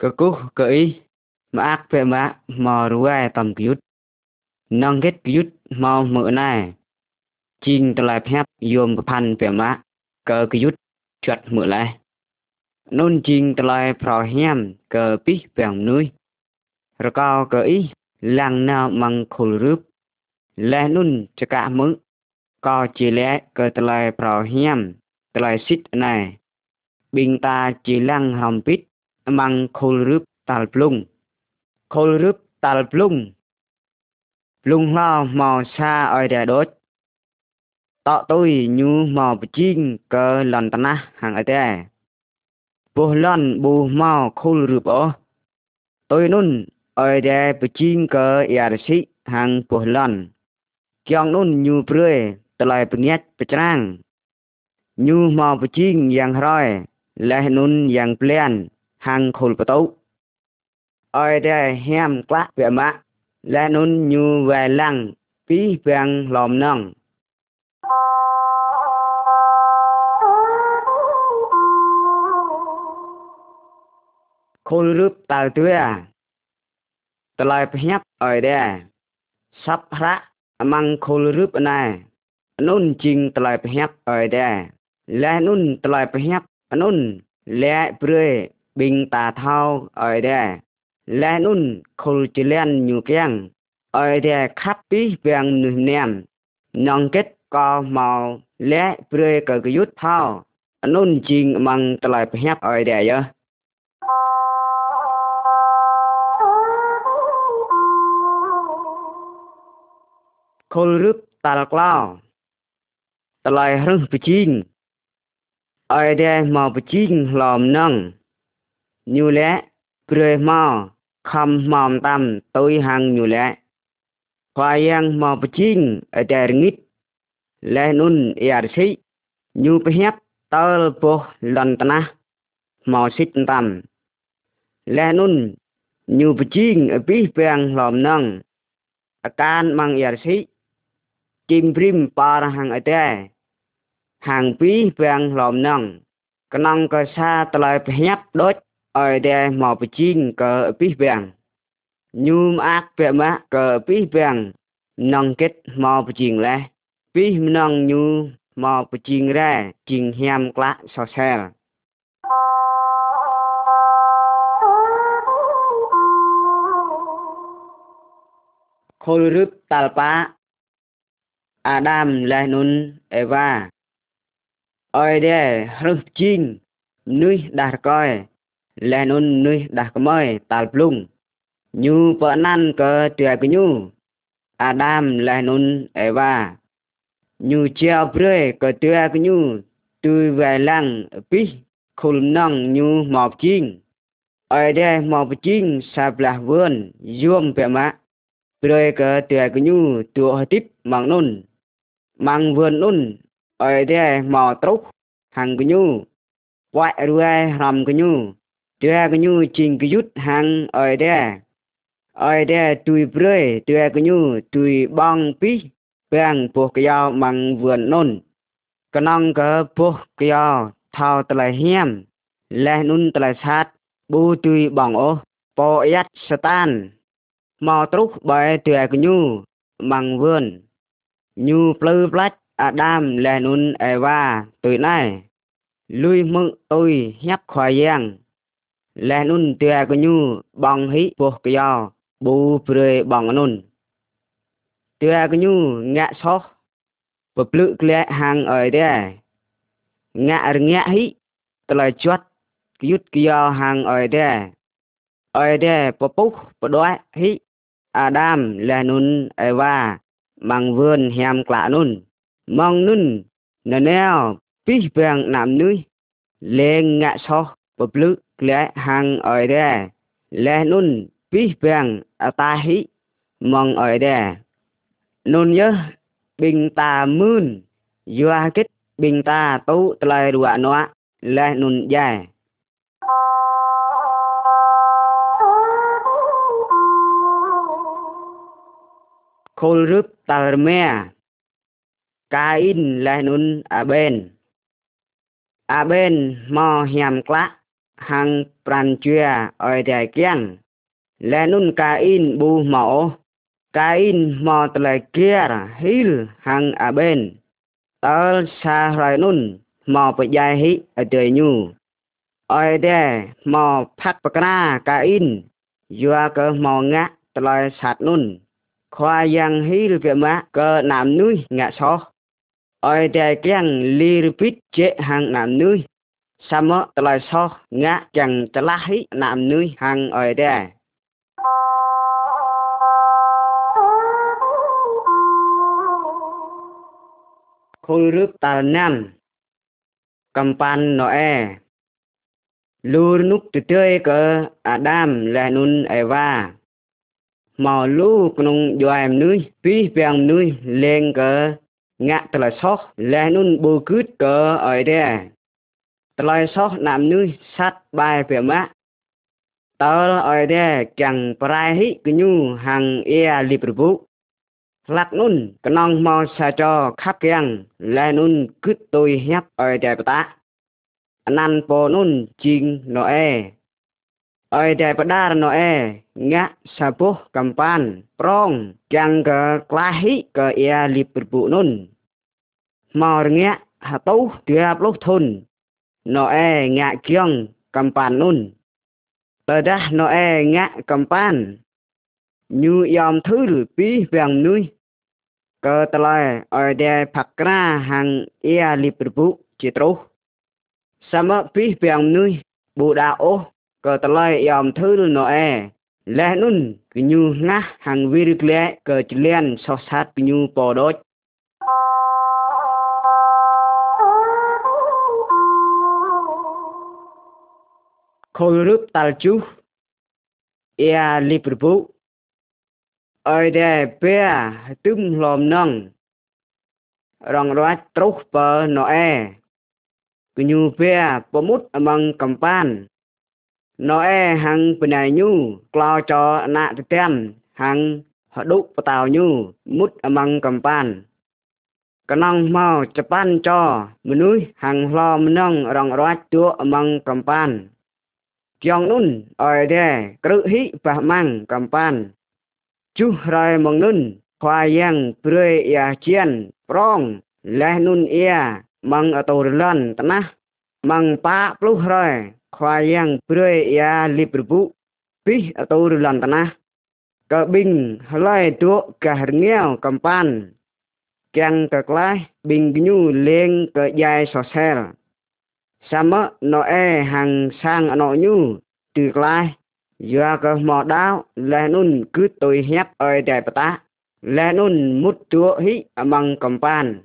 kekuh maak pe ma mo ruai tam gyut nong get gyut mo mơ nai ching tla phat yom phan pe ma cơ gyut chuat mơ lai nun ching tla pro hiam cơ pi pang nui rờ cao cơ ý lang nào mang khul rướp lẽ nun cho cả mứ co chỉ lẽ cơ tla pro hiam tla sit này bình ta chỉ lăng hồng pít mang kolrup talplung kolrup talplung lung lo mò xa oi đè đốt tọ tôi như mò chinh cơ lòn tana hàng ở đây bù lòn bù mò kolrup ó tôi nun oi đè chinh cơ yà sĩ hàng bù lòn kiong nun như prươi tờ lời bình nhét bình trang như mò chinh yang roi leh nun yang plian hang khul pa tau oi de hiam klak ve ma la nun nyu ve lang pi bang lom nong khul rup tau tue ta lai phyap oi de sap ra amang khul rup na nun jing ta lai phyap oi de la nun ta lai phyap nun លែកព្រឿ bình tà thao ở đè lẽ nun khul chỉ len nhu keng ở đè khắp bí vàng nụ nèm nòng kết co màu lẽ bươi cờ cái yút thao nun chinh măng tà lại phép ở đè yơ khul rứp tà lạc lao tà lại rưng bì chinh ở đè màu bì chinh lòm nâng ញូលែព្រេម៉ោខំម៉មតាំតុយហាំងញូលែខ្វាយ៉ាងម៉ោបជីងអតែរងិតលែនុនអ៊ីអារស៊ីញូប្រហាប់តលពោះលន្តណាម៉ោសិតតាំលែនុនញូបជីងអពីពេងឡំណងអាការម៉ងអ៊ីអារស៊ីគីមព្រីមប៉ារហាំងអតែហាងពីរពេងឡំណងកណងកសាតឡៃប្រហាប់ដូចឲ្យដែលមកបជីងកើតពីវាំងញូមអាក់ពមៈកើតពីវាំងនងគិតមកបជីងលេះពីម្នងញូមកបជីងរ៉ែជីងហាមក្លាក់សសែលខុលរឹបតាល់ប៉ាអាដាមលេះនុនអេវ៉ាអយដែររឹសជីងនេះដាស់កយ leh nun nuih dah kemoy tal plung. Nyu penan ke dia kenyu. Adam leh nun Eva. Nyu chia bre ke dia kenyu. Tui về lăng bih khul nong nyu mọp chinh. Ở đây mọp chinh sạp là vườn dương bẹ mạ. Bre ke dia kenyu tựa tiếp mạng nun. Mạng vườn nun. Ở đây mò trúc hàng kenyu. Quại ruai hầm kenyu. Tua kanyu ching kiyut hang oi da. Oi da tui brơi tua kanyu tui bong pi. Bang po kyo mang vườn nôn. Kanong ka po kyo thao tala hiam. Leh nun tala sát. Bu tui bong ô. Po yat satan. Mò trúc bởi tua kanyu mang vườn. Nhu plư plách Adam leh nun Eva tui này. Lui mừng ôi hiếp khỏi giang. លះនុនទែកញូបងហ៊ីពោះកយោប៊ូព្រៃបងនុនទែកញូងាក់ឆោះបើភ្លឹកក្លែហាងអើយទេងាក់រងាក់ហ៊ីតឡៃជាត់គយុតគយោហាងអើយទេអើយទេពពុះបដោះហ៊ីអាដាមលះនុនអេវ៉ាម៉ាំងវឿនហាមក្លានុនម៉ងនុនណែណែពីបែងណាំនុយលេងងាក់ឆោះបើភ្លឹកក្ហងអយរ៉ាលេះនុនពីបាំងអតាហិម៉ងអយរ៉ានុនយើបិងតាមឿនយូអាគិតបិងតាតូតឡៃរួណោលេះនុនយ៉ាខុលរឹបតើមែកាអ៊ីនលេះនុនអាបេនអាបេនមកហាមក្លាក់ hang prancua oi dai kiang le nun ka in bu mo ka in mo tle kier hil hang a ben tol sa rai nun mo pa dai hi a dai nyu oi de mo phat pa kra ka in yua ko mo nga tlai sat nun khoa yang hil pe ma ko nam nui nga so oi dai kiang li ripit che hang nam nui សមតឡៃសោះងាក់យ៉ាងតឡៃណាមនុយហាងអើដែរខុយរឹបតាណាំកំប៉ាន់ណូអេលូនុកទៅទេក៏អាដាមលេះនុនអេវ៉ាមកលូក្នុងយអែមនុយពីពីងនុយលេងក៏ងាក់តឡៃសោះលេះនុនបូគឹតក៏អើដែរឆ្លើយសោះណាំនេះឆាត់បាយប្រមាក់តើអរទេកាំងប្រៃហ៊ីគញូហាំងអ៊ែលីប្រពុផ្លាក់នុនកណងមកឆាចោខាប់កាំងលែនុនគឹតទុយហាប់អរទេបតាអណាន់ពោនុនជីងណូអេអរទេបដារណូអេងាក់សាបុះកំប៉ានប្រងកាំងកក្លាហ៊ីកអ៊ែលីប្រពុនុនមករងាក់ហតោទិអាប់លុះធុន Noe ngak kiong kampanun. Ledah noe ngak kampan. Nhu yom thul pi vang nui. Cơ tờ lời ở đề phạc ra hàng ia lịp bụ chỉ trú. Sa mơ pi vang nui bù đà ô. Cơ tờ lời yom thul noe. Lẽ nun cứ nhu ngã hàng vi rực lẽ cơ chỉ liền so sát nhu bò đốt. corruptaltjuh ia librbu ở đây bia tum lòm nong rong roát trúc bờ nọ e cứ nhu bia bờ mút among cầm pan nọ e hằng bên này nhu clo cho nạ tem hằng họ đúc bờ tàu nhu mút among cầm pan cái nong mau chụp pan cho mình nuôi hàng lòm nong rong roát chúa among cầm pan Tiang nun ở đây cự hí bà mang cầm pan. Chú rồi mong nun khoa yang prê ya chien prong leh nun ya mang ở tổ lần tân á. Mang pa plus rồi khoa yang prê ya lip bu pi ở tổ lần tân á. Cờ bình hơi tuộc cả hạt nghèo cầm pan. Càng cực lại bình nhu lên cờ dài sò xe rồi. sam nó e hàng sang nội nhu từ lai giờ cơ mò đáo là nun cứ tôi ở đại đẹp ta là nun mút chúa hí bằng cầm pan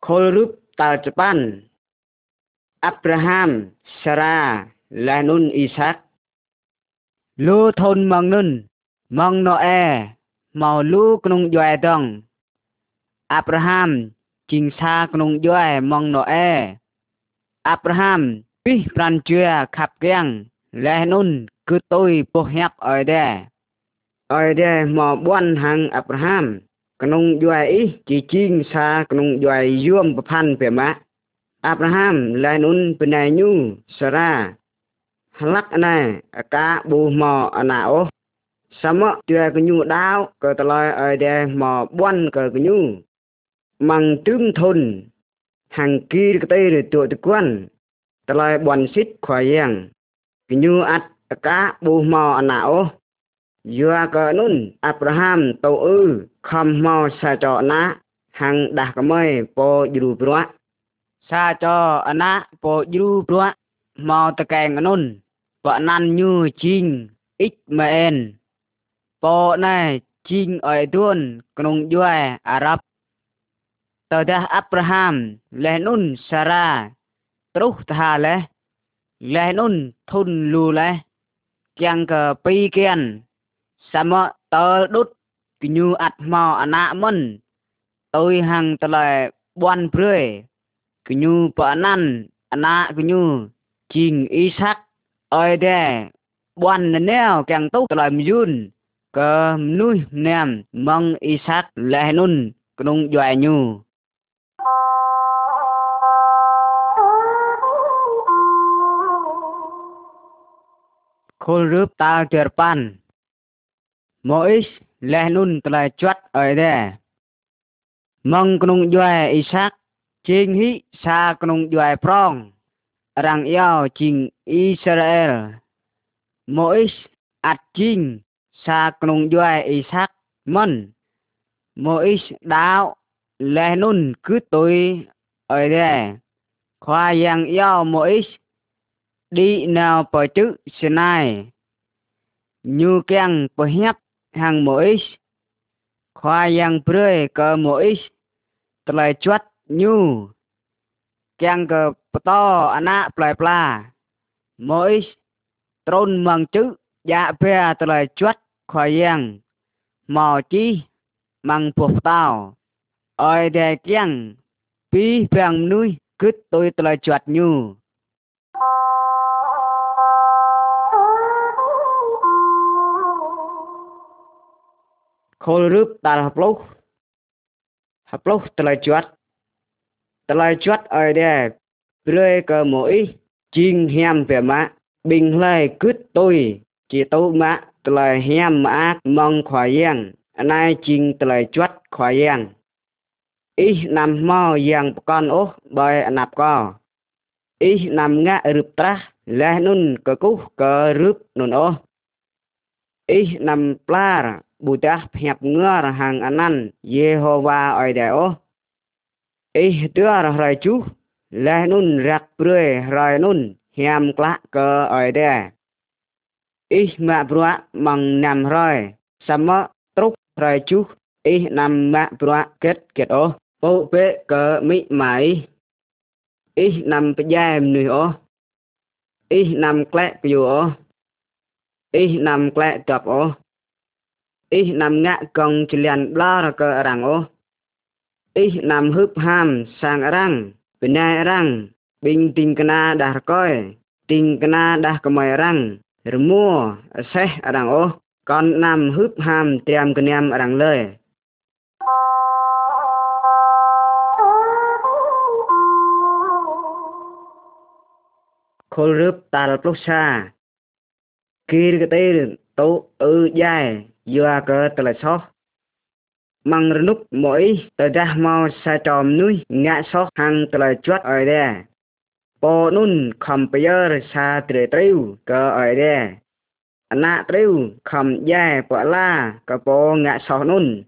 khôi rúp tàu Japan Abraham Sarah là nun Isaac lô thôn mang nun mang nó e មកលូក្នុងយយដងអាប់រ៉ាហាំជីងសាក្នុងយយម៉ងណូអេអាប់រ៉ាហាំពីប្រាន់ជឿខាប់គាំងលែនុនគឺទុយពោះហាក់អើដែរអើដែរមកបួនហាំងអាប់រ៉ាហាំក្នុងយយអ៊ីជីជីងសាក្នុងយយយួមប្រផាន់ព្រះម៉ាក់អាប់រ៉ាហាំលែនុនបណៃញូសារ៉ាហ្លាក់ណាអាកាប៊ូម៉អណាអូសមជាកញូដាវក៏តឡៃអីដែរមកបន់ក៏កញូម៉ងទឹមធុនហាងគីរកតេរទួតគួនតឡៃបន់សិតខ្វយ៉ាងកញូអត់អកាប៊ូមកអណាអូយាក៏នុនអាប់រ៉ាហាំតូអ៊ឺខំមកសាចរណាហាងដាស់កម៉ៃពោយូរព្រោះសាចរអណាពោយូរព្រោះមកតកែងនុនបណាន់ញូជីងអ៊ីចម៉ែនប៉ុន្តែជីងអយទួនក្នុងយួរអារ៉ាប់តើដាអាប់រ៉ាហាំលេះនុនសារ៉ាត្រុសថាលេះលេះនុនធុនលូលេះជាងកពីគៀនសមតើដុតគញូអាត់មកអណាមិនអើយហាំងតលែបួនព្រឿយគញូបណាន់អណាគញូជីងអ៊ីសាក់អើយដែបួនណែវកាំងទុកតលែមយូនកើមនោះណាមម៉ងអ៊ីសាក់លេះនុនក្នុងយអញូខុលរឹបតាលជើប៉ាន់ម៉ូអ៊ីសលេះនុនត្លែជាត់អីដែរម៉ងក្នុងយអ៊ីសាក់ជេងហ៊ីសាក្នុងយអប្រងរាំងយ៉ោជីងអ៊ីស្រាអែលម៉ូអ៊ីសអាត់ជីងសាក្នុងយួយអ៊ីសាក់មិនម៉ូអ៊ីសដាវលេនុនគឺទុយអីដែរខ្វាយ៉ាងយោម៉ូអ៊ីសឌីណៅបើជឹស្នៃញូកៀងបើហាប់ហាងម៉ូអ៊ីសខ្វាយ៉ាងព្រឺក៏ម៉ូអ៊ីសថ្លៃជាត់ញូកៀងក៏បតអណាប្លែប្លាម៉ូអ៊ីសត្រូនមងជឹយ៉ាបែថ្លៃជាត់ khỏi khoyang mò chi măng phục tao ôi đề kiang pi bằng núi cứ tôi tôi chuột nhu khô rướp ta hấp lốc hấp lốc tôi chuột tôi chuột ôi đề rơi cơ mũi chiên hem về má bình lai cứ tôi chỉ tấu mã telai hiam maak mong khoyang anai ching telai chuat khoyang ih nam mo yang pkon oh boy anap ko ih nam nga rup trah leh nun ke kuh ke rup nun oh ih nam plar butah phiap ngor hang anan Jehovah oi de oh ih tua rai chu leh nun rak prue rai nun hiam klak ke oi de ih mak bruak mong nam roi sama trúc roi chú ih nam mak bruak kết kết ô bố bế cờ mỹ mãi ih nam bây giờ em nửa ô ih nam klẹ kiều ô ih nam klẹ tập ô ih nam ngạ công chỉ liền lo ra cờ rằng ô ih nam hướp ham sang răng bên này răng bình tình cana đã coi tình cana đã có mày răng រមួសេះរាំងអូកនណាំហឹបហាមត្រាំកញាំរាំងលើខលរឹបតាលប្លុកសាគីរកទេតោអឺយ៉ែយោកតលសោម៉ងរនុកមកអីតដាស់មកសាចំនោះងាក់សោះហាំងតលជាត់អីដែរ nun computer sa tre triu cơ ở đe nạ triu khom dài bỏ la cơ bố ngạ sọ nun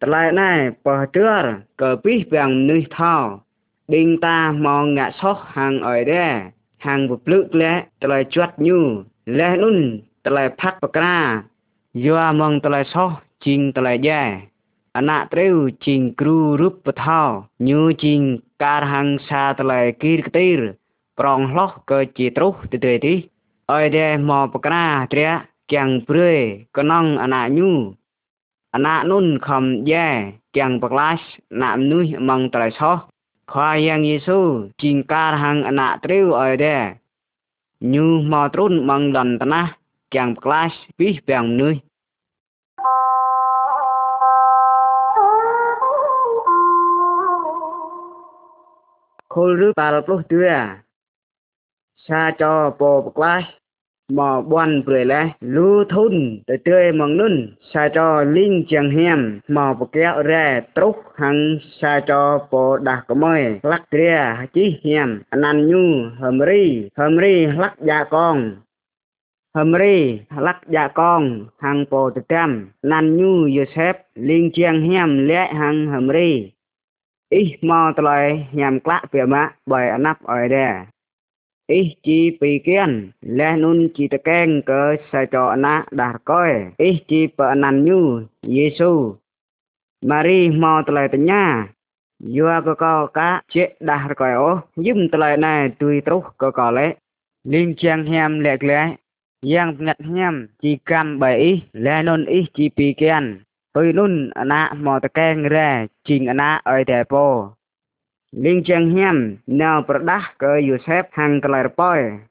lại này bỏ tưa cơ bí bằng nư thao đinh ta mò ngạ sọ hàng ở đe hàng bụp lự lẽ lại chuột nhu lẽ nun lại phát bạc ra do mong lại sọ chinh lại dài អណាត្រើជីងគ្រូរូបថោញូជីងការហង្សាទឡេគីរទីរប្រងលោះគឺជាត្រុសទៅទេទីអយដែរមកបក្រាត្រាទាំងព្រឺកណងអណាញូអណានុនខំយ៉ាទាំងបក្លាសណាមនុយម៉ងត្រៃសោះខ្វាយ៉ាងយេស៊ូជីងការហងអណាត្រាវអយដែរញូមកត្រុនម៉ងដន្តណាទាំងបក្លាសពីបែងនុយ khôi pal plus tua sa cho po class mà buồn bưởi lẽ lưu thun tới tươi mong nun sa cho linh trường hiểm mà bộ kéo ra trúc hằng sa cho bộ đặc có mời lắc tria chí hiểm anh ăn nhu hầm ri hầm ri lắc dạ con hầm ri lắc dạ con hằng bộ tự tam nan nhu yosef linh trường hiểm lẽ hằng hầm ri Ih mau tolai nhằm klak bia ma bởi anap ở đe. Ih à? chi pi kiên, leh nun chi ta keng cơ sa cho na dar coi. Ih chi pa nan nyu, Yesu. Mari mau tolai ta nha. Yua cơ co cá chế dar coi ô, dùm tolai này tùy trúc cơ co lẽ. Liên trang hem lẹt lẽ. Yang nhặt hem chi cam bảy, leh nun ih chi pi kiên. Huilun anak motekeng re jing anak oi tepo. Ling cheng hiam nao perdah ke Yusef hang kelerpoi.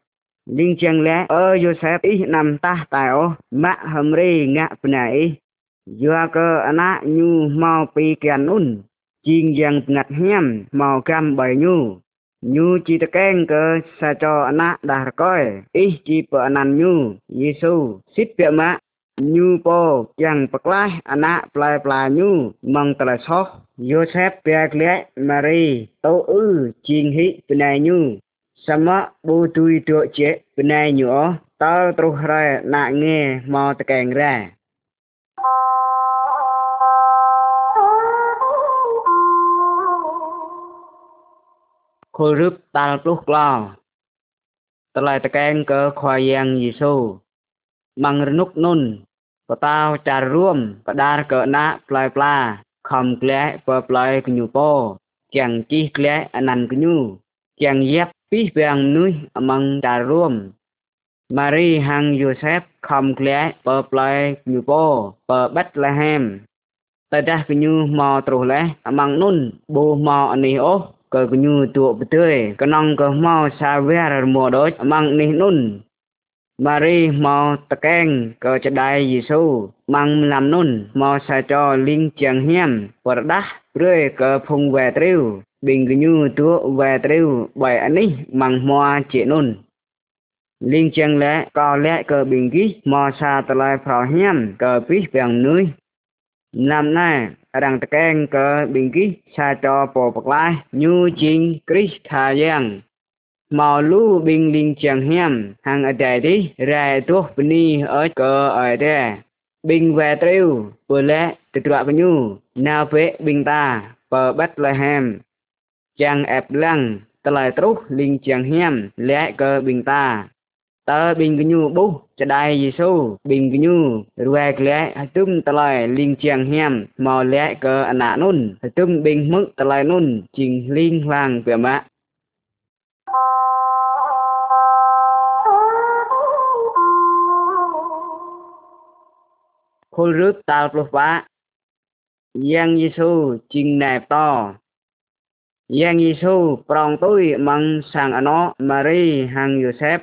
Ling cheng le o Yusef ih nam tah tai o mak hamri ngak benai. Yua ke anak nyu mau pi kian un. Jing yang pengat hiam mau kam bai nyu. Nyu chi tekeng ke sa cho anak dah koi. Ih chi pe anan nyu. Yesu. Sip ya mak ញូពយ៉ាងប្រក្លាស់អណាក់ប្លែប្លាញូម៉ងត្រឆោះយូសេបពេក្លែម៉ារីតូអ៊ឺជីងហ៊ីប្នៃញូសមៈប៊ូទុយទោជេប្នៃញូអតើត្រុសរ៉ែណាក់ងេមកតកែងរ៉ែខុលរឹបតាល់ព្រោះក្លោតឡៃតកែងកើខ្វាយ៉ាងយេស៊ូ mangrunuk nun patau ចារួមបដារកណាផ្លែផ្លាខំក្លែពផ្លែគញូពោជាងជីក្លែអណានគញូជាងយ៉ាប់ពីវាងនុយអមងចារួមម៉ារីហាំងយូសេបខំក្លែពផ្លែគញូពោពបាត់លហាមតើដាស់គញូមកត្រុសលេះអមងនុនបូមកអនេះអូក៏គញូទួបទឿកណងក៏មកសាវែរមួដូចអមងនេះនុនម៉ារីមកតកែងក៏ចដៃយេស៊ូម៉ាំងឡាំនុនមកសាចរលីងជាងហៀមបរដាស់ព្រឿក៏ភុងវ៉ែត្រាវបិងគញូទួវ៉ែត្រាវបែអានេះម៉ាំងមួជានុនលីងជាងលែក៏លែក៏បិងគីមកសាតឡៃប្រហៀមក៏ពីទាំងនួយឡាំណែរាំងតកែងក៏បិងគីសាចរពបក្លាយញូជីងគ្រីស្ថាយ៉ាងមកលូប៊ីងលីងជាងហាំហាងអតែទីរ៉ែទោះបនីអើក៏អើដែរប៊ីងវ៉ែត្រាវពលៈទត្រវញូណាវេប៊ីងតាបើបាត់លហាំជាងអេបឡាំងតឡៃត្រុសលីងជាងហាំលែកក៏ប៊ីងតាតើប៊ីងគញូបុះចដៃយេស៊ូប៊ីងគញូរួយក្លែហើយទុំតឡៃលីងជាងហាំមកលែកក៏អណានុនហើយទុំប៊ីងមឹកតឡៃនុនជីងលីងឡាងពាម៉ាក់ Khôrước ta plus ba Giang Giêsu chinh nẹp to Giang Giêsu prong tôi mang sang ano Mary hang Joseph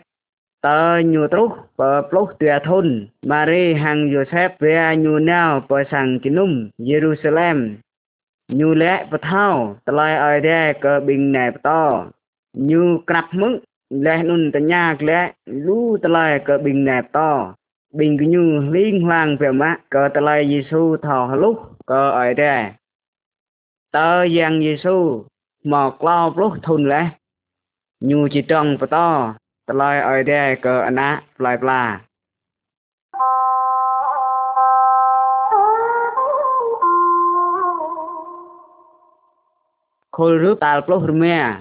tơ nhu trúc bờ plúc tuyệt thôn Mary hang Joseph về nhu nào bờ sang kinum Jerusalem nhu lẽ bờ thao tờ lai ở đây cờ bình nẹp to nhu crap mưng lẽ nun tờ nhạc lẽ lú tờ lai cờ bình nẹp to bingunyu liên hoan về má cờ tờ lai Giêsu thọ lúc cờ ở đây tờ giang Giêsu một lo lúc thun lẽ nhu chỉ trong và to tờ lai ở đây cờ anh á lại là khôi rước tà lúc mẹ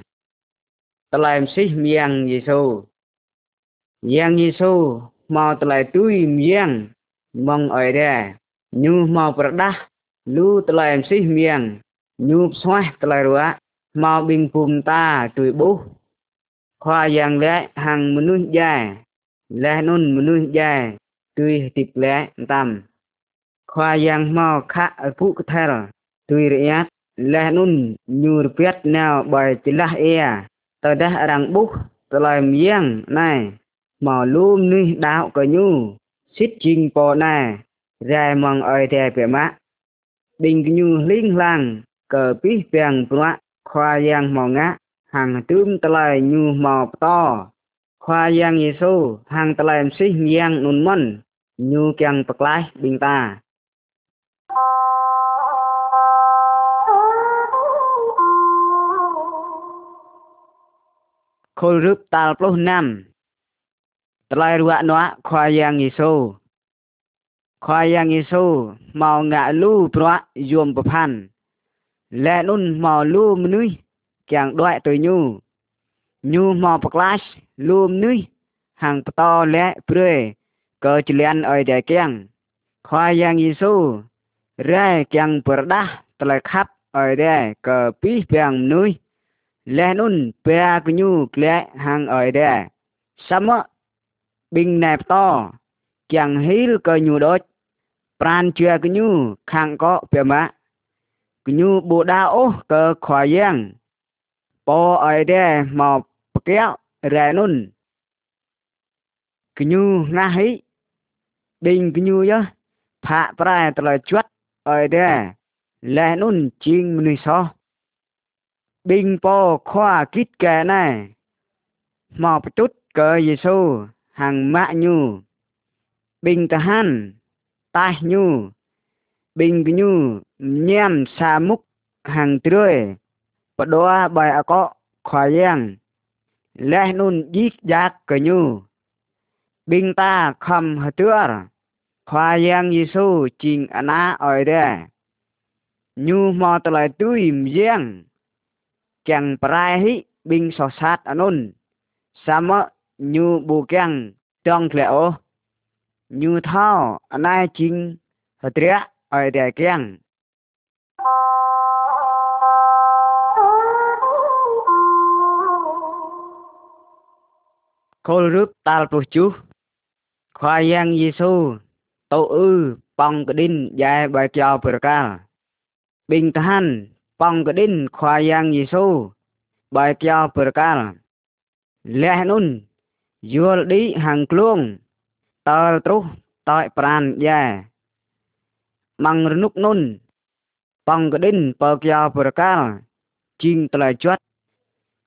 tờ lai em xích miang Giêsu giang Giêsu មកតឡៃទួយមៀងម៉ងអ៊យរ៉ែញូមកប្រដាស់លូតឡៃអមស៊ីមៀងញូបស្វះតឡៃរ៉ាមកបិងភូមតាទួយបុះខွာយ៉ាងឡែហាំងមនុស្សយ៉ែលះនុនមនុស្សយ៉ែទួយទីប្លែតាមខွာយ៉ាងមកខៈអពុកថែលទួយរយ៉ាត់លះនុនញូរពាត់ណៅបើចលាស់អែតដាស់រាំងបុះតឡៃមៀងណៃ mà lùm ni đạo cả nhu xích chinh bò nà ra mong ơi thè bè mạ bình nhu linh lang cờ bí bèng bọa khoa giang mò ngã hàng tươm tà lai nhu mò to khoa giang giê xu hàng tà lai xí giang nôn mân nhu kèng bạc lai bình ta khôi rướp tà lô năm តឡៃរួណោះខ្វាយ៉ាងយេស៊ូខ្វាយ៉ាងយេស៊ូមកងាក់លូប្រក់យមប្រផាន់លែនុនមកលូមនុស្សចាំងដួយទៅញូញូមកប្រក្លាស់លូមនុស្សហាងបតលែព្រឺក៏ជលានអុយតែគៀងខ្វាយ៉ាងយេស៊ូរ៉ែគៀងប្រដាស់តឡៃខាប់អុយដែរក៏ពីពីងមនុស្សលែនុនពេលកញូក្លែហាងអុយដែរសម bingnepto kiang hil kenyu doj pran chue kenyu khang ko pema kenyu bu da oh ke khwa yang po ai de ma pkeo re nun kenyu ngah hi ding kenyu yo pha pra tla chuat ai de le nun ching mni so binh po khoa kít kè này mà chút cờ giê xu hangmaknyu bingtahan tahnyu binggnyu nyam samuk hàng trươi và đó bài có khỏi giang lẽ nun giết giác cờ nhu binh ta khâm hờ tưa khoa giang giêsu chinh anh á ỏi đê nhu mò tờ lại tui giang chẳng prai hí binh sọ sát anh nun sa mơ như bù keng trong lẹo như thao nai chính hờ tía ở đè keng khô rút tal bù chú khoa giang giê xu tô ư bong cái đinh dài bài chào bờ ca bình than bong cái đinh khoa giang giê xu bài chào bờ ca lẽ nun យល់ឌីហាងខ្លួនតើ terus តើប្រានយ៉ាម៉ងរនុកនុនបងកដិនបើកយ៉ាប្រកាលជីងត្លែជាត់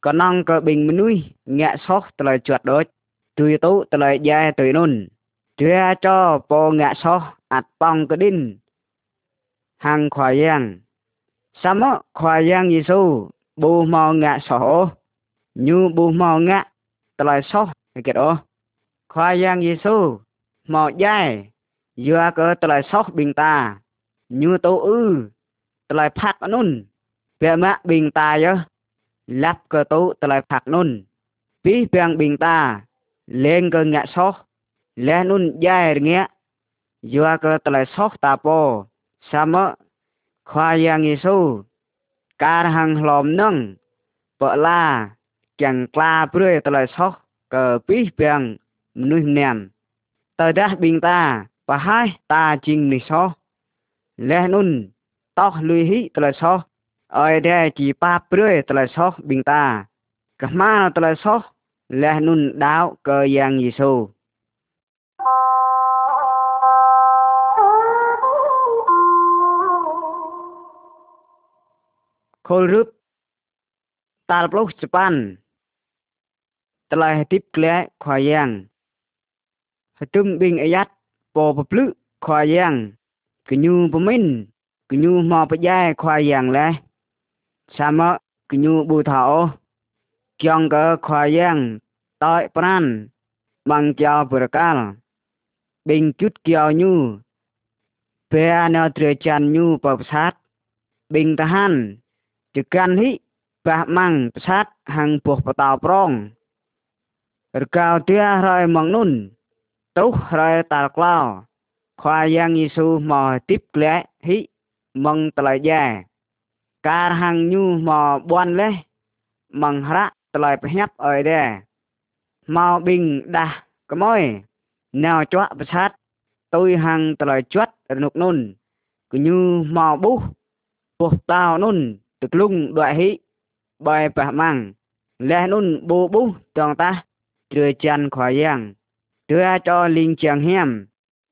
កណងកបិងមនុយងាក់សោះត្លែជាត់ដូចទួយទៅត្លែយ៉ាទៅនុនជាចោពងាក់សោះអាត់បងកដិនហាងខ្វាយ៉ាងសមខ្វាយ៉ាងយេស៊ូប៊ូមកងាក់សោះញូប៊ូមកងាក់ត្លែសោះគេអូខ្វាយ៉ាងយេស៊ូមកយ៉ែយើក៏តឡៃសោះបិងតាញឺតូអ៊ឺតឡៃផាក់អនុនពេលម៉ាក់បិងតាយើឡាប់ក៏តូតឡៃផាក់នុនពីពេងបិងតាលេងក៏ងាក់សោះលេះនុនយ៉ែរងាក់យើក៏តឡៃសោះតាពោសាមខ្វាយ៉ាងយេស៊ូការហាំងឡំនឹងបឡាចាំងក្លាព្រឿតឡៃសោះពីពាំងមនុស្សញាំតើដាស់ប៊ីងតាប្រហែលតាជីងនេះសោះលេះនុនតោះលុយហ៊ីតលសោះអើយដែរជីប៉ាព្រឿតលសោះប៊ីងតាកម៉ាតលសោះលេះនុនដាវកើយ៉ាងយេស៊ូខលរឹបតាល់ប្លុះជប៉ុន telah hetip klea khoyang. Hetum bing ayat po peplu khoyang. Kenyu pemin, kenyu mo pejai khoyang leh. Sama kenyu bu thao. Kyong ke khoyang tội pran bằng chào bờ cal. Bình chút kiều nhu. Bè nơ trừ chan nhu bờ sát. Bình ta han. Chứ can hít បះម៉ាំងផ្សាត់ហាងពោះបតោប្រងរកោទៀរយម៉ងនុនទុះរយតាល់ក្លោខ្វាយ៉ាងយេស៊ូមកទីបក្លែហិម៉ងតលាយ៉ាការហាំងញូមកបួនលេះម៉ងរៈតលាយប្រញាប់អើយដែរមកប៊ីងដាស់ក្មយណៅជក់ប្រឆាត់ទុយហាំងតលាយជត់រនុកនុនកញូមកបុះពោះតោនុនទឹកលុងដួហិបាយប្រះម៉ាំងលះនុនបូបុះចងតា trưa chan khó yang trưa cho linh chàng hiểm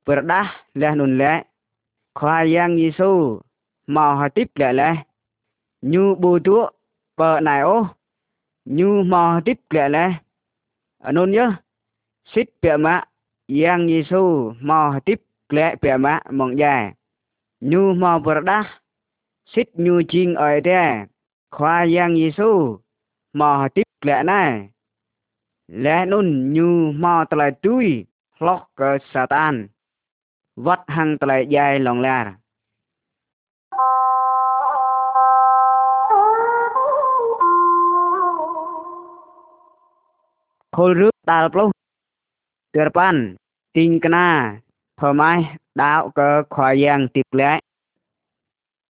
bữa đá lẽ nôn lẽ khó yang y mò tiếp lẽ lẽ như bù chúa bờ này ô như mò tiếp lẽ lẽ nôn nhớ xít bẹ mạ yang y mò tiếp lẽ bẹ mạ mong dài như mò bữa đá xít như chiên ở đây khoa yang y mò tiếp lẽ này lenun nyu mo tlai tui lok ke satan vat hang tlai jai long lar khol rư tal plo ter pan ting kana phomai đạo cơ khoa giang tiếp lẽ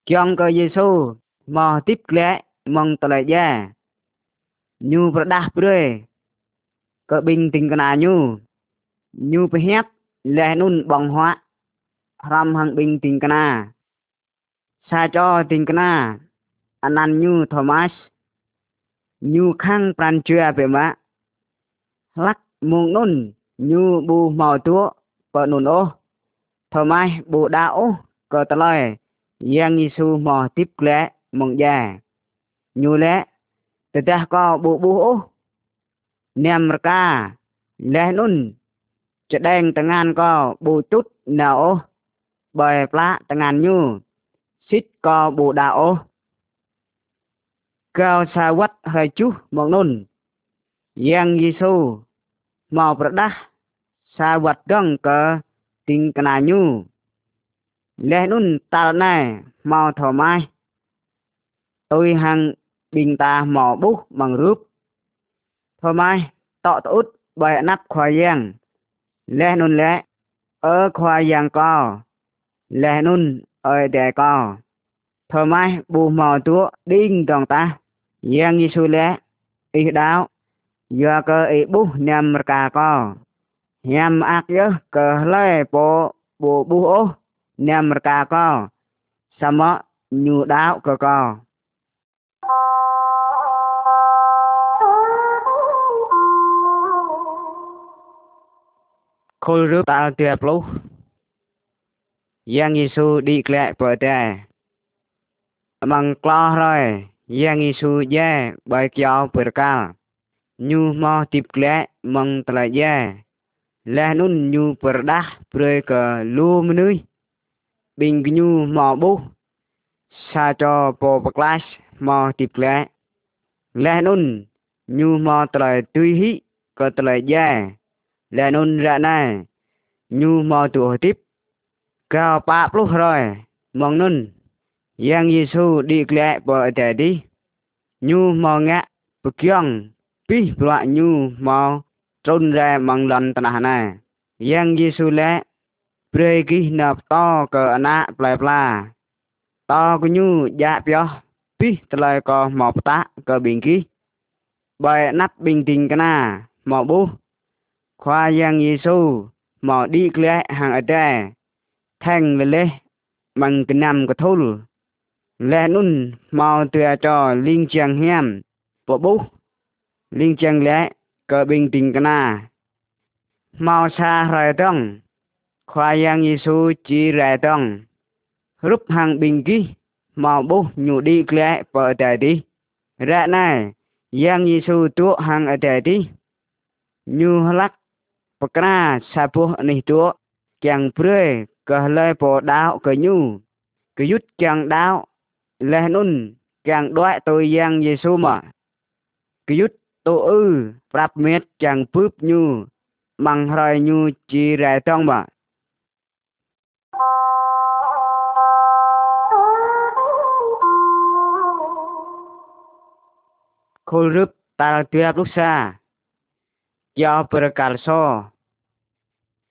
trong cơ giêsu mò tiếp lẽ mong tờ lại gia nhu và đáp rồi ke binting kena nyu nyu pihap leh nun bong hoa ram hang binting kena sa cho ting kena anan nyu thomas nyu khang pran chưa pe ma lắc muông nun nyu bu màu tua bờ nun ô thomas bu đa ô cơ ta lời yang isu mò tiếp lẽ mong già nyu lẽ từ ta có bu bu ô នាមរកាលេះនុនច្ដែងតងានក៏ប៊ូទុតណាអូបើផ្លាតងានញូសិតក៏ប៊ូដាអូកោសាវត្តហើយជុះមកនុនយ៉ាងយេស៊ូមកប្រដាស់សាវត្តដងក៏ទិងកណាញូលេះនុនតលណែមកធម៉ៃទុយហាំងបិងតាមកបុះមករូប Homai, tok tuut bai nap khwa yang. Leh nun leh, ơ khwa yang co. Leh nun, ơi đè co. Homai, bù mò tuốt, đinh toàn ta. Yang yi su leh, y đáo. Giờ cơ y bú nhằm cả co. Nhằm ác dơ, cơ lê bộ bù bú ô. Nhằm cả co. Sama nhu đáo cơ co. Khôi ta tiệp lúc Giang Giê-xu đi lệ bởi tè Bằng lo rồi Giang Giê-xu dê bởi kéo bởi cao Nhu mò tiệp lệ mong tà là dê Lê nún nhu bởi đá bởi cờ lưu mơ nươi Bình nhu mò bú Sa cho bộ bạc lát mò tiệp lệ Lê nún nhu mò tà là tươi hít Cờ tà là dê លែនុនរ៉ាណែញូមកទូទីបកោប៉ាប្លុះរយមកនុនយ៉ាងយេស៊ូឌីក្លែបអតែឌីញូមកងាក់បកៀងពីប្រឡាក់ញូមកត្រុនរ៉ែម៉ងឡន់តណះណែយ៉ាងយេស៊ូលែព្រៃគីណាប់តកអណាក់ផ្លែផ្លាតកញូយ៉ាក់យោពីតឡៃកមកផ្តាក់កប៊ីងគីបែណាត់ប៊ីងទីងកណាមកប៊ូ khoa giang giê xu mò đi lẽ hàng ở đây thành về lê bằng cái nam của thôn lẽ nun mò từ cho à linh chàng hiam bộ bú linh chàng lẽ cờ bình tình cái na mò xa rồi tông khoa giang giê xu chỉ rồi tông rút hàng bình kí mau bố nhủ đi lẽ vợ tài đi ra này giang giê xu tuốt hàng ở tài đi như lắc បក្រាសាពោះនេះទួគាំងព្រឿកះលើពោដោកញូកយុទ្ធគាំងដោលេះនុនគាំងដួយទៅយ៉ាងយេស៊ូមកកយុទ្ធទៅអឺប្រាប់មេតគាំងពឹបញូម៉ងរយញូជីរ៉ែតងមកគល់រឹបតាល់ទៀបលោកសាយ៉ាប្រកាលសោ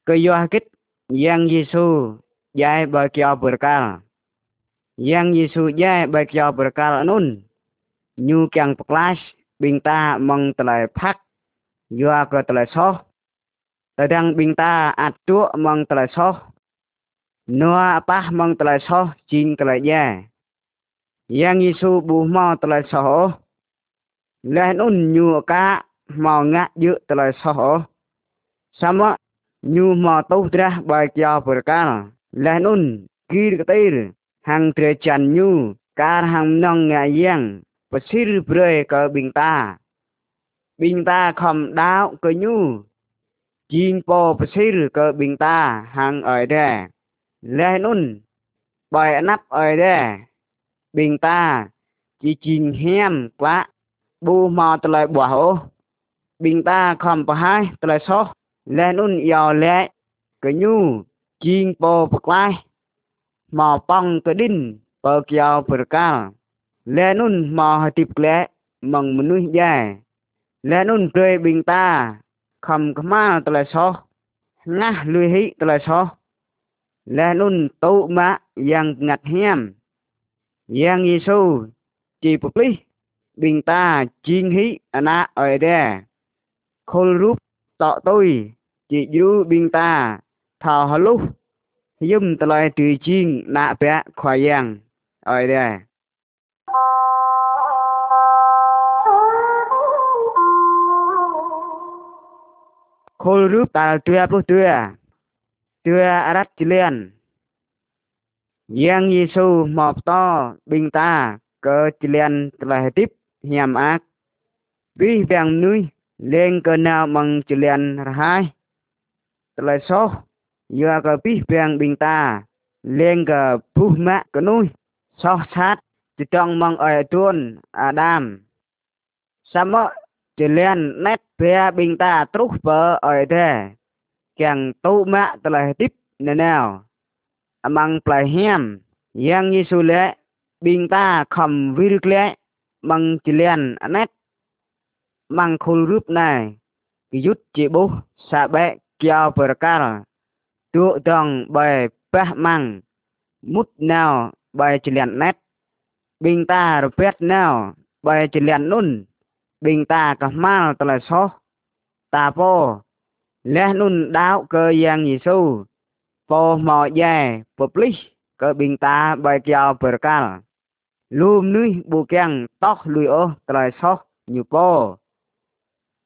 Kejoakit yang Yesus jai bakya berkal. Yang Yesus jai bakya berkal nun. Nyu kyang peklas bingta mong telai phak yua ke telai soh. Tadang bingta atu mong telai soh. Nua apah mong telai soh jin kelai jai. Yang Yesus buh mau telai soh. Lah nun nyu ka mau ngak yuk telai soh. Sama nyuh motoh terah baikya perkal. Leh nun, kir ketir. Hang tre chan nyu, kar hang nong ngayang. Pasir bre ke bing ta. Bing ta khom đáo ke nyu. Jin po pasir ke bing ta hang ở đè. Leh nun, bài nắp ở đè. Bing ta, chỉ chín hem quá. Bu mò tờ lời bỏ hô. Bình ta khom bà hai tờ lời sốt. លែនអ៊ុនយ៉ោលែកកញូជីងបោប្រក្លាយមកប៉ងកឌិនបើកយោប្រកាលលែនអ៊ុនមកហតិបក្លែមកមនុស្សយ៉ាលែនអ៊ុនព្រៃបិងតាខំខ្មាល់តលែសោះណាស់លុយហិតលែសោះលែនអ៊ុនតូម៉ាក់យ៉ាងងាត់ហៀមយ៉ាងយេស៊ូជីប្រលិះបិងតាជីងហិអណាអរ៉េខុលរូបតក់ទុយជីយូប៊ីងតាថោហលុះយំតឡៃទីជីងណាក់ប្រាក់ខ្វាយ៉ាងអើយដែរខលរូបតាលទឿពុះទឿទឿអរតជលៀនយ៉ាងយេស៊ូមកតប៊ីងតាកើជលៀនតឡៃទីបញាំអាក់ពីទាំងនុយលេងក៏ណាបងចលៀនរហើយតលៃសោយកក៏ពីពីងបិងតាលេងក៏ពុះម៉ាក់ក៏នោះសោះឆាត់ទីតងមកអើទួនអាដាមសមចលៀនណេតពីបិងតាទ្រុះបើអើទេកាំងទូម៉ាក់តលៃទីបណែណៅអមងផ្លៃហៀមយ៉ាងយេស៊ូលេបិងតាខំវិរក្លែបងចលៀនអណេតបង្គោលរូបណាគឺយុទ្ធជាបុស្សសាបែកកោប្រកាលទួដងបែបះម៉ាំងមុតណៅបែចលៀនណេតបិងតារពេតណៅបែចលៀននុនបិងតាកម៉ាល់តលសោះតាពោលះនុនដាវកើយ៉ាងយេស៊ូពោមកយ៉ែពព្លិះកើបិងតាបែកោប្រកាលលូមនេះបូកាំងតោះលុយអូតលសោះញូពោ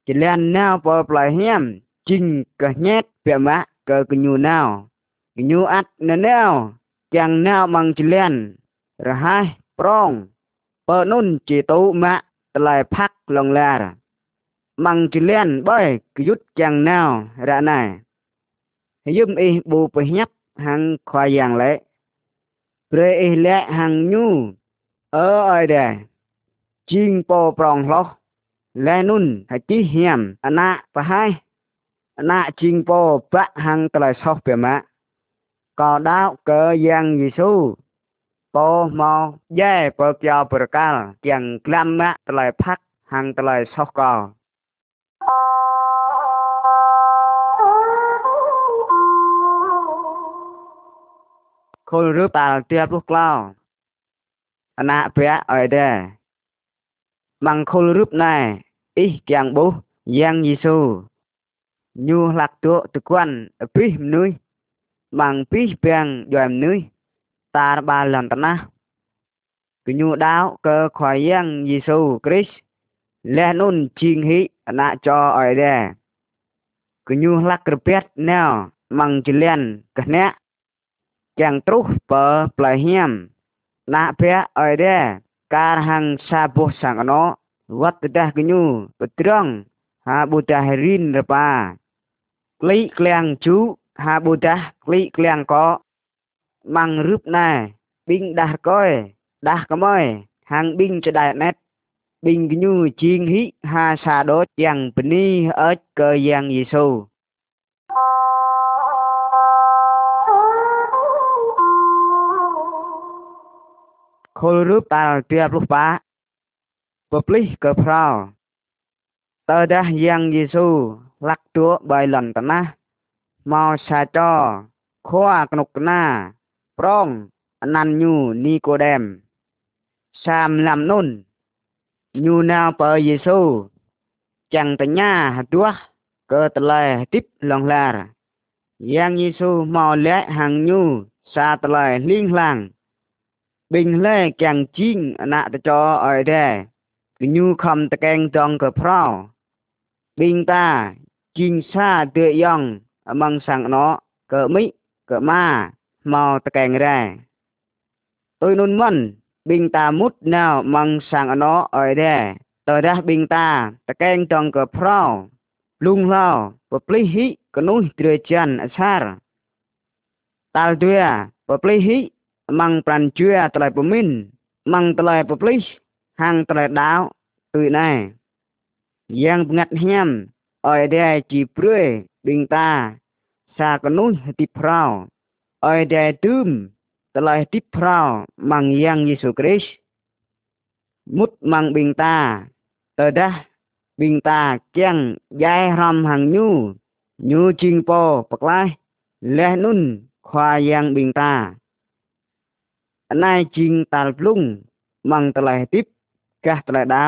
Kilian nao po plahiam chinh cơ nhét bè mã cơ cơ nhu nao. Cơ nhu át nè nao. Chàng nao bằng kilian. Rà hai prong. Bờ nun chỉ tụ mã tà lại phát lòng là. Bằng kilian bởi cơ yút chàng nao ra này. Dùm y bù bù nhấp hăng khoa giang lệ. Prê y lệ hăng nhu. Ở ơi đề. Chinh bò prong lọc. លែនុនហើយទីហៀមអណាប្រហែលអណាជីងពោបាក់ហាំងក្លៃសោះប្រមាក៏ដោកឺយ៉ាងយេស៊ូពោមកយ៉ែបើចោប្រកាលទាំងក្លាំម៉ាក់ក្លៃផាក់ហាំងក្លៃសោះក៏ខូនរឺបាល់ទៀបលុះក្លោអណាប្រៈអីដែរបាំងខុលរឹបណែអ៊ីសទាំងបូសយ៉ាងយេស៊ូញូឡាក់ទួតគួនអភិមនុយបាំងពីបាំងយមនុយតារបាលន្តណាគញូដាវកើខ្វាយយ៉ាងយេស៊ូគ្រីស្ទលះនុនជីងហ៊ីអណាចរអីដែរគញូឡាក់ក្រពែតណៅម៉ងជលៀនកណែចាំងទ្រុសបើប្លៃហៀមណាភៈអីដែរការហង្សាបុសសង្កណោវត្តតេះកញូបត្រងហាបុតះរិនរបាក្លីក្លៀងជូហាបុតះក្លីក្លៀងកម៉ាំងរឹបណែប៊ីងដាស់កយដាស់កម៉យហាងប៊ីងចដែរណេតប៊ីងកញូជីងហ៊ីហាសាដោយ៉ាងពនីអើចកយ៉ាងយេស៊ូខលរឹបតាលទៀបលុបបា Publik Gepral Terdah Yang Yesu លាក់ទួបីលន្តណាស់មកសាចរខွာកនុកណាប្រងអណាន់ញូនីកូដេមសាមឡាំនុនញូណាបើយេស៊ូចាំងតញ្ញាទួកើតឡែទីបឡងឡាយ៉ាងយេស៊ូមកលែកហាងញូសាតឡែលីងឡាងបិញលែកចាំងជីងអណាតចរអីដែរគញូខំតកែងតងកប្រោបិងតាជីងសាទឿយ៉ងអមងសាំងណោកើមិកម៉ាមកតកែងរ៉ែទុយនុនមិនបិងតាមុតណៅមងសាំងណោអយដែរតរះបិងតាតកែងតងកប្រោលុងឡោបប្លិហិកនុទ្រឿចាន់អសារតាល់ទឿបប្លិហិម៉ងប្រាន់ជឿតឡៃពមីនម៉ងតឡៃបប្លិហិហាងត្រូវដោទុយណែយ៉ាងផ្ងាត់ញាំអយដែរជីព្រឿឌីងតាសាកនុទីប្រោអយដែរទុំតឡៃទីប្រោម៉ងយ៉ាងយេស៊ូគ្រីស្ទមុតម៉ងប៊ីងតាតដាប៊ីងតាគៀងយ៉ែរំហាងញូញូជីងពោបក្លាយលះនុនខ្វាយ៉ាងប៊ីងតាណៃជីងតាល់ភ្លុងម៉ងតឡៃទីកាសត្រូវដោ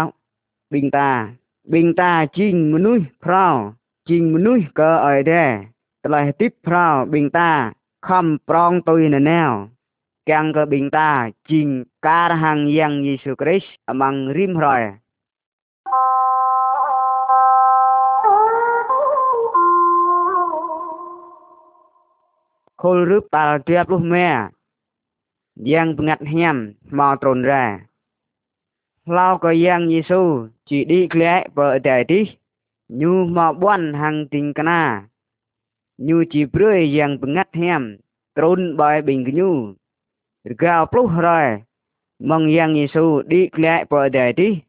បិងតាបិងតាជីងមនុស្សប្រោជីងមនុស្សក៏អីដែរត្លេះទីប្រោបិងតាខំប្រងទុយណណែវកាំងក៏បិងតាជីងការហាងយ៉ាងយេស៊ូគ្រីស្ទអមងរីមរ៉ៃខុលរឹបតាល់ទៀបលុះម៉ែយ៉ាងផ្ងាត់ញាំមកត្រូនរ៉ា lao có yang Giêsu chỉ đi lẽ bờ đại đi nhu mà buan hàng tình cana nhu chỉ bơi yang bengat hem trôn bài bình nhu gạo plus rồi mong yang Giêsu đi lẽ bờ đại đi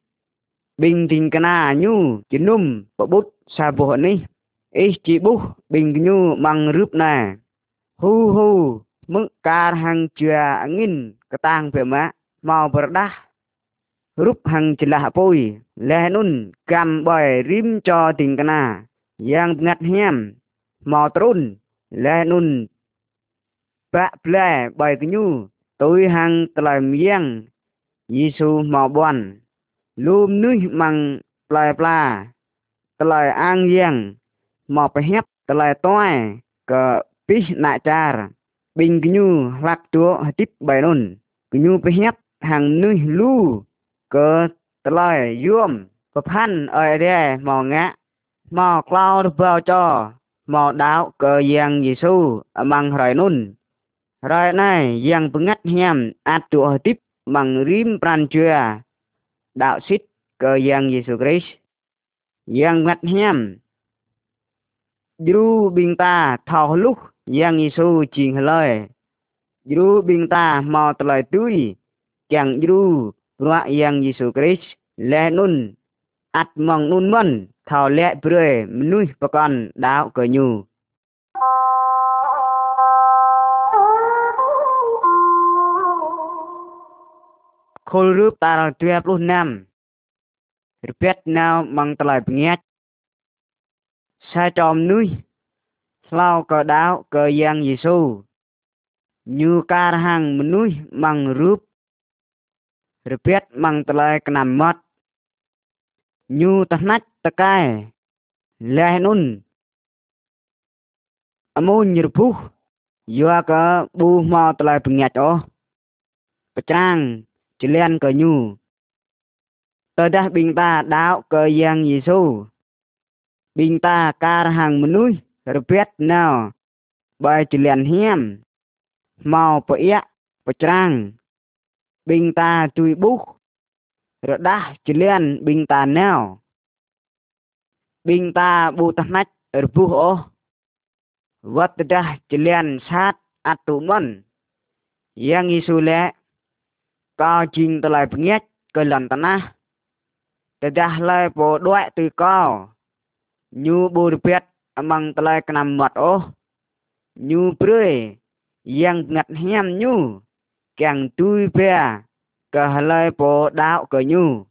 bình tình cana nhu chỉ num bờ bút sa bờ này ít chỉ bút bình nhu mang rướp nè hu hu mực cả hàng chừa ngin cái tang về má mau berdah រូបហੰចលះពុយលេះនុនកម្មបយរីមចោទិងកណាយ៉ាងងាត់ហាមមកត្រុនលេះនុនបាក់ផ្លែបយកញូទុយហੰក្លែមៀងយេស៊ូមកបន់លូមនេះម៉ាំងផ្លែផ្លាក្លែអាងៀងមកប្រហាប់ក្លែតွဲក៏ពីណាចារបិញកញូឡាក់ទួហតិបបៃនុនកញូប្រហាប់ហាំងនេះលូកើត្លោយយួមប្រផាន់អើយរែមកងាក់មកក្លោរបោចមកដាវកើយ៉ាងយេស៊ូអមងរយនុនរយណៃយ៉ាងពងាត់ញាំអត់ទួទីបម៉ងរីមប្រាន់ជឿដាវស៊ីតកើយ៉ាងយេស៊ូគ្រីស្ទយ៉ាងងាត់ញាំយូប៊ីងតាថោលុះយ៉ាងយេស៊ូជីងឡយយូប៊ីងតាមកត្លោយទួយចាំងយូព្រោះយ៉ាងយេស៊ូគ្រីស្ទលែនុនអាត់ម៉ងនុនមិនថោលែព្រឺមនុស្សប្រកាន់ដាវកញូខុលរូបតារទ្វាព្រោះណាំរពាត់ណៅម៉ងតឡៃភ្ញាច់សាចំនុយស្លោក៏ដាវក៏យ៉ាងយេស៊ូញូការហាំងមនុស្សម៉ងរូបរបៀតម៉ាំងត្លែកណាំម៉ត់ញូតណាច់តកែលែនុនអមូនរពុះយោកប៊ូមកត្លែកប្រញាច់អោះបច្រាំងចលៀនកញូតើដាស់ប៊ីងតាដាវកយ៉ាងយេស៊ូប៊ីងតាការហាងមនុស្សរបៀតណៅបាយចលៀនហៀមមកប្រអៀកបច្រាំងប៊ីងតាជួយបុះរដាស់ជលានប៊ីងតាណៅប៊ីងតាប៊ូតណាច់រពុះអូវត្តដាស់ជលានសាតអតុមនយ៉ាងយេស៊ូលែកោជីងតឡៃភ្ញាច់កលន្តណាតដាស់ឡៃពោដួយទីកោញូបូរពេតអមងតឡៃកណាំមាត់អូញូព្រឿយយ៉ាងងាត់ញាំញូ Càng tui pe Cả lời bồ đạo cờ nhu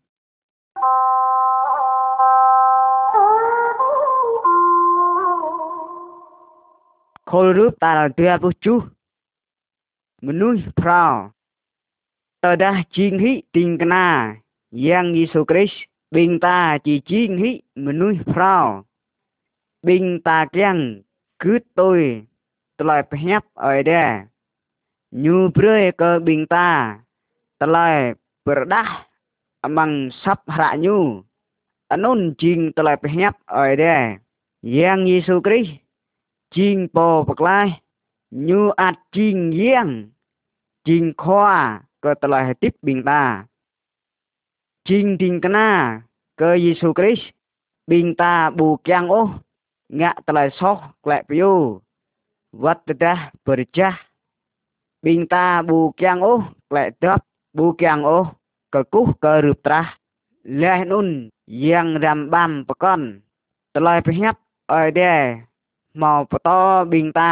Khôi rướp ta là tuyệt bố chú Mình nuôi prao Tờ đá chiên hít tình kna na Giang Jesus Christ Bình ta chỉ chiên hít Mình nuôi prao Bình ta kèng Cứ tôi Tôi lại phép ở đây ញូព្រះក៏បិងតាតឡែប្រដាស់អំងសັບហរញូអនុនជីងតឡែប្រញាប់អយដែរយ៉ាងយេស៊ូគ្រីស្ទជីងពោបក្លាយញូអាត់ជីងយ៉ាងជីងខွာក៏តឡែទីបបិងតាជីងទីងកណាក៏យេស៊ូគ្រីស្ទបិងតាប៊ូកៀងអូងាក់តឡែសោះក្លែកប្រយោវត្តដាប្រចាស់ Bintang bukiang oh kle'dop bukiang oh kekuh kerüptrah leh nun យាងរាំបាំប្រកន់ត្រឡោយប្រញាប់អើយដែរមកបតប៊ីងតា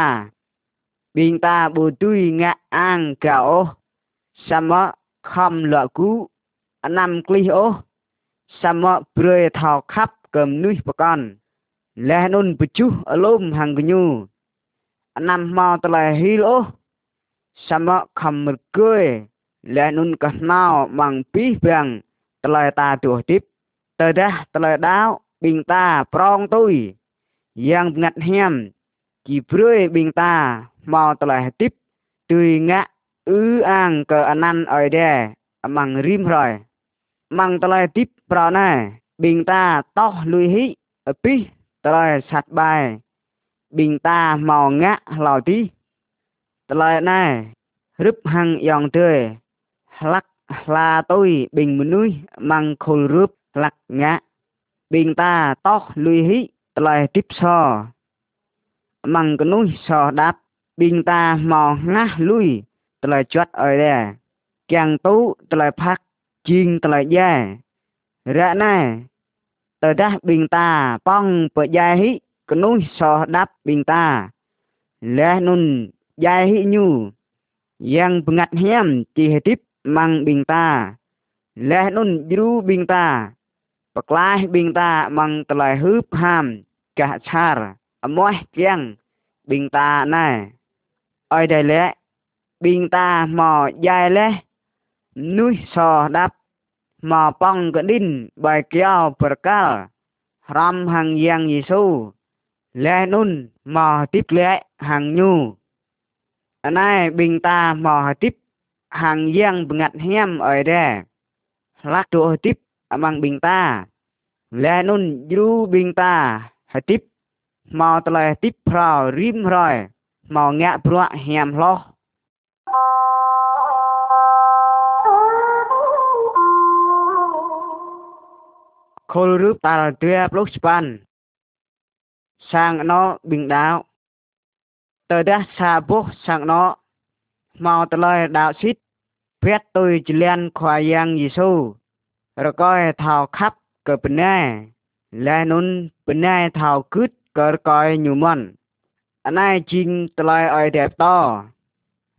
ប៊ីងតាប៊ូទុយងាក់អាងកៅអូសមខំលកូអណាំក្លីអូសមព្រឿយថោខាប់កំនុយប្រកន់លះនុនបជុះអលុំហាំងកញូអណាំមកត្រឡៃហ៊ីលអូ sama kham mực cười lẽ nun cả nào bằng bí bằng lời ta tuổi tiếp tờ đã lời đáo bình ta prong tôi yang ngặt hem chỉ prơi bình ta mau lời tiếp tùy ngã ứ an cờ anh ăn ở đè bằng rim rồi bằng lời tiếp pro này bình ta to lùi hí ở bí lời sạch bài bình ta màu ngã lòi tí ឡាយណារឹបហាំងយ៉ាងទើហ្លាក់ឡាទុយបិងមនុយម៉ាំងខុលរូបហ្លាក់ញ៉ាបិងតាតោះលុយហ៊ីតឡៃទីបសម៉ាំងកនុយសដាប់បិងតាមកណាស់លុយតឡៃជាត់អើយដែរចាំងទូតឡៃផាក់ជីងតឡៃយ៉ារ៉ាណែតើដាស់បិងតាប៉ងបើយ៉ាហ៊ីកនុយសដាប់បិងតាលះនុន jahiknyu yang pengathiam cihetip mang bingta leh nun jru bingta paklah bingta mang telai hup ham kah char amoh kiang bingta nai oi đây lẽ bingta mò dài lẽ núi sò đáp mò pong cái đinh bài kéo perkal ram hàng giang gisu lẽ nun mò tiếp lẽ hàng nhu này bình ta mò tiếp hàng giang ngặt hem ở đây lát chỗ tiếp à, bằng bình ta lẽ nun du bình ta hãy tiếp mò tờ tiếp rồi rim rồi mò ngã bọa hem lo khôi rước ta là tuyệt lúc span sang nó bình đáo ទៅរះសាបុសាងណោមកតឡៃដាវស៊ីតព្រះទុយជលៀនខ្វាយ៉ាងយេស៊ូរកោថោខាប់ក៏ប៉ុណ្ណេលែនុនប៉ុណ្ណេថោគឹតក៏កោញូមន់អណៃជីងតឡៃអយដែបត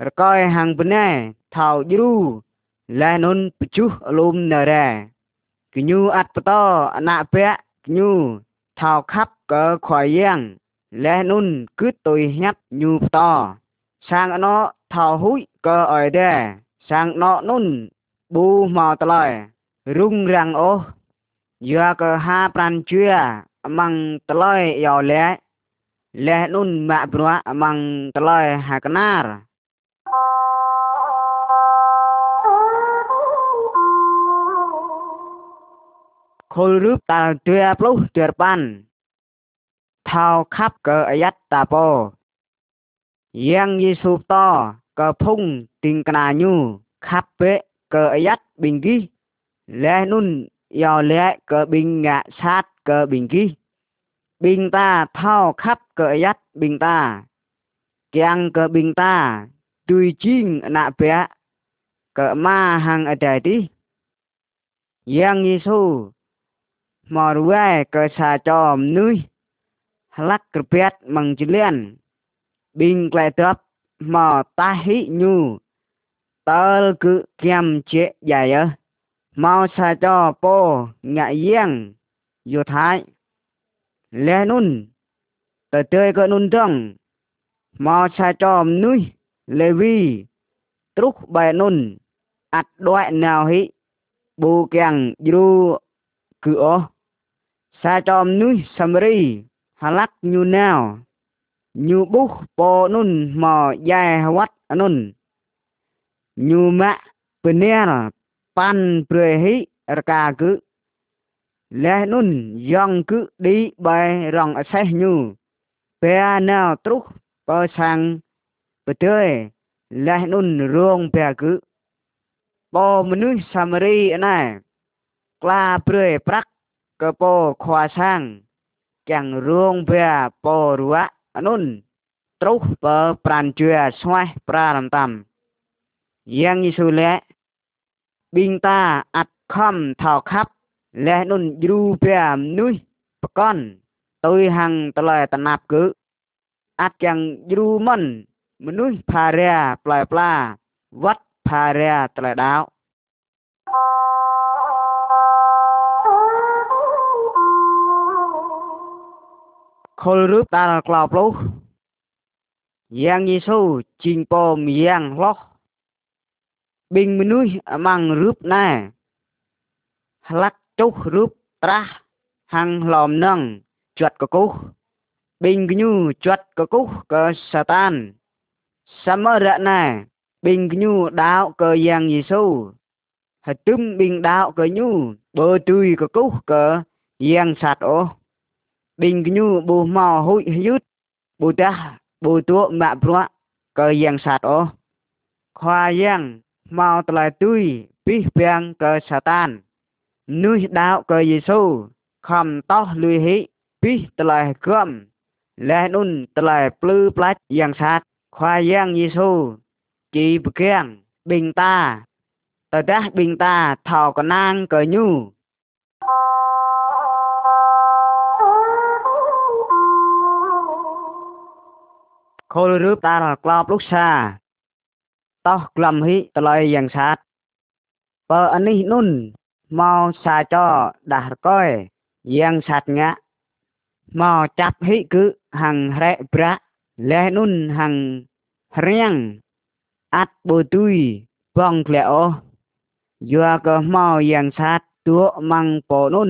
រកោហាងប៉ុណ្ណេថោយ្រូលែនុនបជុះអលុំណារ៉ាគញូអត់បតអណាភៈគញូថោខាប់ក៏ខ្វាយ៉ាងលះនុនគឺតុយហាត់ញូផ្តសាងអណោថោហ៊ុយក៏អយដែរសាងណោនុនប៊ូមកតឡៃរុងរាំងអូយាក៏ហាប្រាន់ជឿអម៉ងតឡៃយោលះលះនុនម៉ាក់ព្រោះអម៉ងតឡៃហាកណារខុលរូបតាលទឿប្លុះទឿបាន thao khắp cờ yết ta po yang yi sụp to cờ phung tình cà nhu khắp bệ cờ yết bình ghi lẽ nun yào lẽ cờ bình ngạ sát cờ bình ghi bình ta thao khắp cờ yết bình ta kiang cờ bình ta tùy chinh nạ bé cờ ma hàng ở đây đi yang yi su mò ruê cờ xà chòm núi Hlakpět bằng chữ liền. Bình lại tớp mà ta hí nhu. Tớ cứ kiam chế dài ơ. Mau xa cho po ngại giang. Dù thái. Lê nun. Tớ tươi cơ nun tương. Mau xa cho núi. Lê vi. Trúc bài nun. Ảt đoại nào hí. Bù kèng dư cửa. Xa cho núi xâm ri. ឡាក់ញូណាវញូបុះបោនុនមកយ៉ែវត្តអនុនញូម៉ាក់ពនេរប៉ាន់ព្រៃហិរកាគឺលេះនុនយ៉ងគឺឌីបែរងអសេះញូបែណៅទ្រុសបើសាំងបើទើលេះនុនរួងបែគឺបោមនុស្សសាមរីណែក្លាព្រៃប្រាក់កពោខ្វាសាំងទាំងរួងវាពរវៈអនុនត្រុសបើប្រានជឿស្វះប្រារំតាមយ៉ាងយេស៊ូលែប៊ីងតាអត់ខំថោខាប់លះនុនយូប្រាមនោះបកនទុយហាំងតឡែតណាប់គឺអត់យ៉ាងយូមិនមនុស្សផារាផ្លែផ្លាវត្តផារាតឡែដោខុលរឹបតាលក្លោបលុះយ៉ាងយេស៊ូជីងពោមយ៉ាងឡោះបិងមនុស្សម៉ាំងរឹបណែផ្លាក់ចុះរឹបត្រាស់ហាំងឡំនឹងជាត់កកុះបិងគញូជាត់កកុះក៏សាតានសមរណែបិងគញូដាវក៏យ៉ាងយេស៊ូហើយទឹមបិងដាវក៏ញូបើទួយកកុះក៏យ៉ាងសាត់អូ Bingnu bu mo hui yut bu tah bu tu ma prua cơ yang sat o. Khoa yang mau tlai tui bih biang cơ satan. Nui đạo cơ Giêsu khom to lui hi bih tlai gom. Lẽ nun tlai plư plach yang sat. Khoa yang Giêsu chỉ bực bình ta. Tờ đá bình ta thảo có nang cơ nhu. ខូលរូបតារក្លបលោកសាតោះក្លំហិតឡយយ៉ាងសាតបើអានេះនុនមកសាចោដាស់រកយយ៉ាងសាតញ៉ាមកចាប់ហិគឺហាំងរែកប្រាក់លេះនុនហាំងរៀងអាចបុទុយបងក្លែអោយោក៏មកយ៉ាងសាតទួម៉ងពោនុន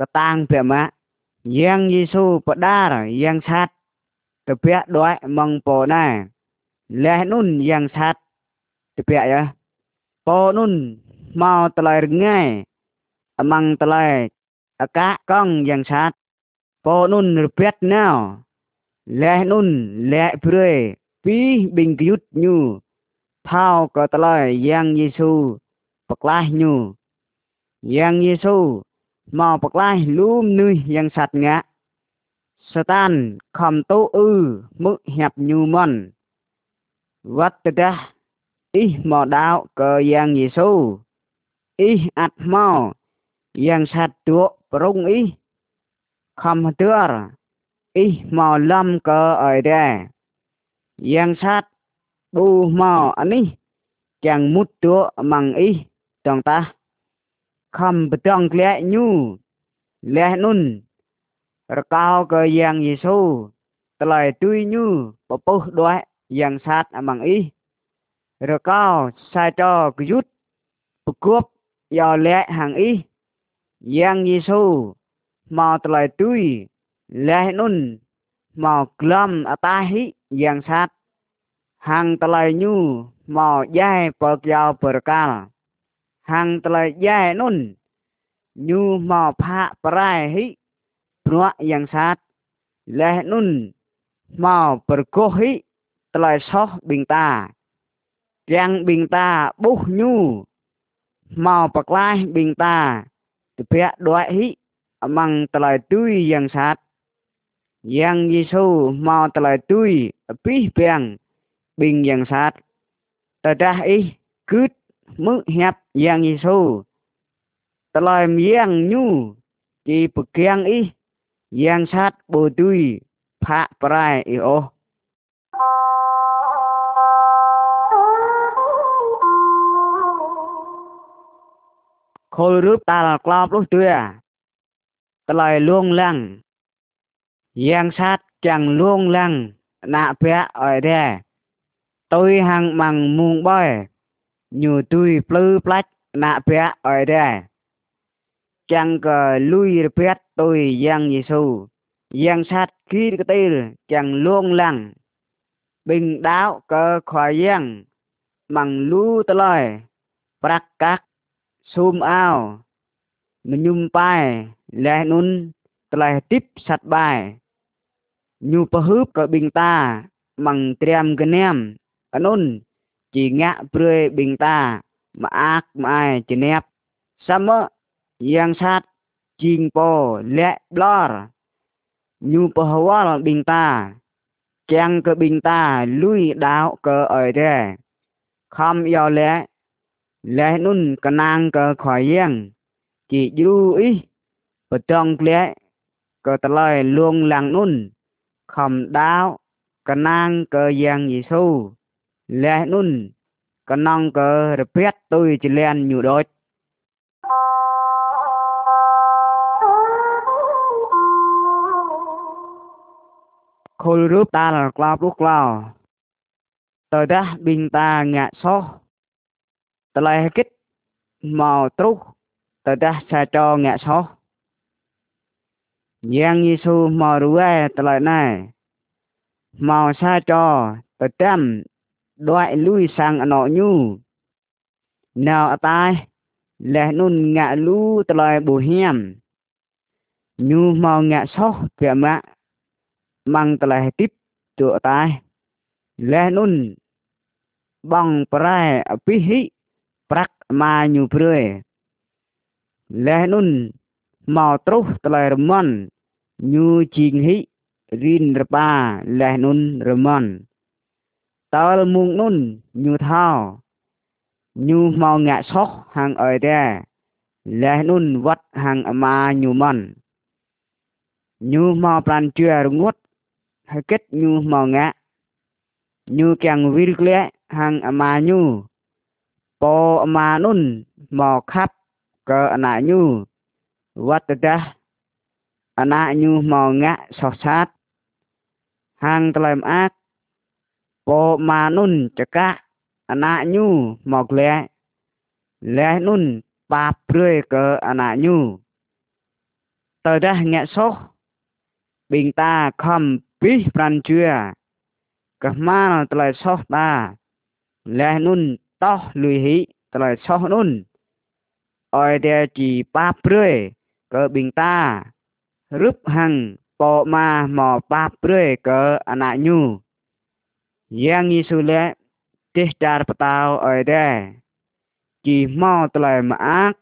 ក៏តាងព្រះម៉ាក់យ៉ាងយេស៊ូបដារយ៉ាងសាត Tepiak doa mong po na. Leh nun yang sat. Tepiak ya. Po nun mau telai rengai. Amang telai. Aka kong yang sat. Po nun repiat now. Leh nun leh pere. Pi bing kyut nyu. Thao ko telai yang Yesu. Paklah nyu. Yang Yesu. Mau paklah lum nuh yang sat ngak. ស្តានខំតូអ៊ឺមកហាប់ញូមនវត្តដាអ៊ីម៉ោដាវក៏យ៉ាងយេស៊ូអ៊ីអត់ម៉ោយ៉ាងឆាត់ទួប្រុងអ៊ីខំទឿរអ៊ីម៉ោលំក៏អីដែរយ៉ាងឆាត់ប៊ូម៉ោអានេះចាំងមុតទួម៉ងអ៊ីតងតាខំបតងក្លែញូលះនុនរកោក៏យ៉ាងយេស៊ូត្លែទុយញូបពុះដោះយ៉ាងសាតអមងអ៊ីរកោសាចោគយុទ្ធប្រគប់យោលែកហាងអ៊ីយ៉ាងយេស៊ូមកត្លែទុយលែកនុនមកក្លំអតាហិយ៉ាងសាតហាងត្លែញូមកយ៉ែបើកយោប្រកាលហាងត្លែយ៉ែនុនញូមកផាក់ប្រែហិ ruak yang saat leh nun mau perkohi tlai soh bing ta trang buh nhu mau paklai bing ta tepia doai hi amang tlai tui yang saat yang yesu mau tlai tui pi piang bing yang saat ta ih kut cứt mứ yang yesu tlai miang nhu chỉ bực kiang យ៉ាងឆាត់បើទុយផាក់ប្រែអ៊ីអោះខលរូបតាលក្លបលុះទឿក្លៃលួងឡាំងយ៉ាងឆាត់ចាំងលួងឡាំងណាក់ប្រាក់អើយដែរទុយហាំងម៉ាំងមុងបយញូទុយភ្លឺផ្លាច់ណាក់ប្រាក់អើយដែរ chẳng có lùi rớt tôi giang Giêsu giang sát khi cái tư chẳng luôn lặng bình đáo cơ khỏi giang bằng lũ tơ lời bạc các xùm ao mình nhung bài lẽ nun tơ lời tiếp sát bài nhu pa hướp cơ bình ta bằng triam cái nem anh ôn chỉ ngã prơi bình ta mà ác mà ai chỉ nẹp sao mơ yang sat jingpo lek blor nyupahwal binta chàng cơ binta lui đạo cơ ở thế không yêu lẽ lẽ nun cơ nang cơ khỏi yang chỉ du ý và trong lẽ cơ tờ lời luôn làng nun không đạo cơ nang cơ yang giê xu lẽ nun cơ nong cơ rập biết tôi chỉ lên nhiều đôi khôi rúp ta là lao rút lao tới đó bình ta ngạ số tới lại kích màu trúc tới đó xa cho ngạ số giang Giêsu màu rúa tới lại này màu xa cho tới trăm đoại lui sang nọ nhu nào ở tai lẽ nôn ngạ lú tới lại bù hiểm nhu màu ngạ số kìa mạng ម៉ងតលេះទីបជក់តែលេះនុនបងប្រែអភិហិប្រាក់ម៉ាញូព្រឿលេះនុនមកត្រុសតលេះរមន់ញូជីងហិរិនរបាលេះនុនរមន់តើលមុងនុនញូថោញូមកងាក់ឆោះហាងអើតែលេះនុនវត្តហាងអាម៉ាញូមន់ញូមកប្រានជឿរងត់ kết heket ngã monga càng kyang virkle hang mà nyu po mà nun mò khắp cơ ana nyu wat da ana nyu mò ngã so sát hang tlaim ác po mà nun chaka ana nyu mò le le nun ba prơi cơ ana nyu tờ da nghe so bình ta không ពីប្រាន់ជឿកះម៉ានត្លៃសោះតាលែនុនតោះលុយហ៊ីត្លៃសោះនុនអយតែជីប៉ាព្រឿកើប៊ីងតារឹបហាំងប៉ម៉ាមកប៉ាព្រឿកើអណាញូយ៉ាងយេស៊ូលែទេតារបតោអយតែជីម៉ោត្លៃម៉ាក់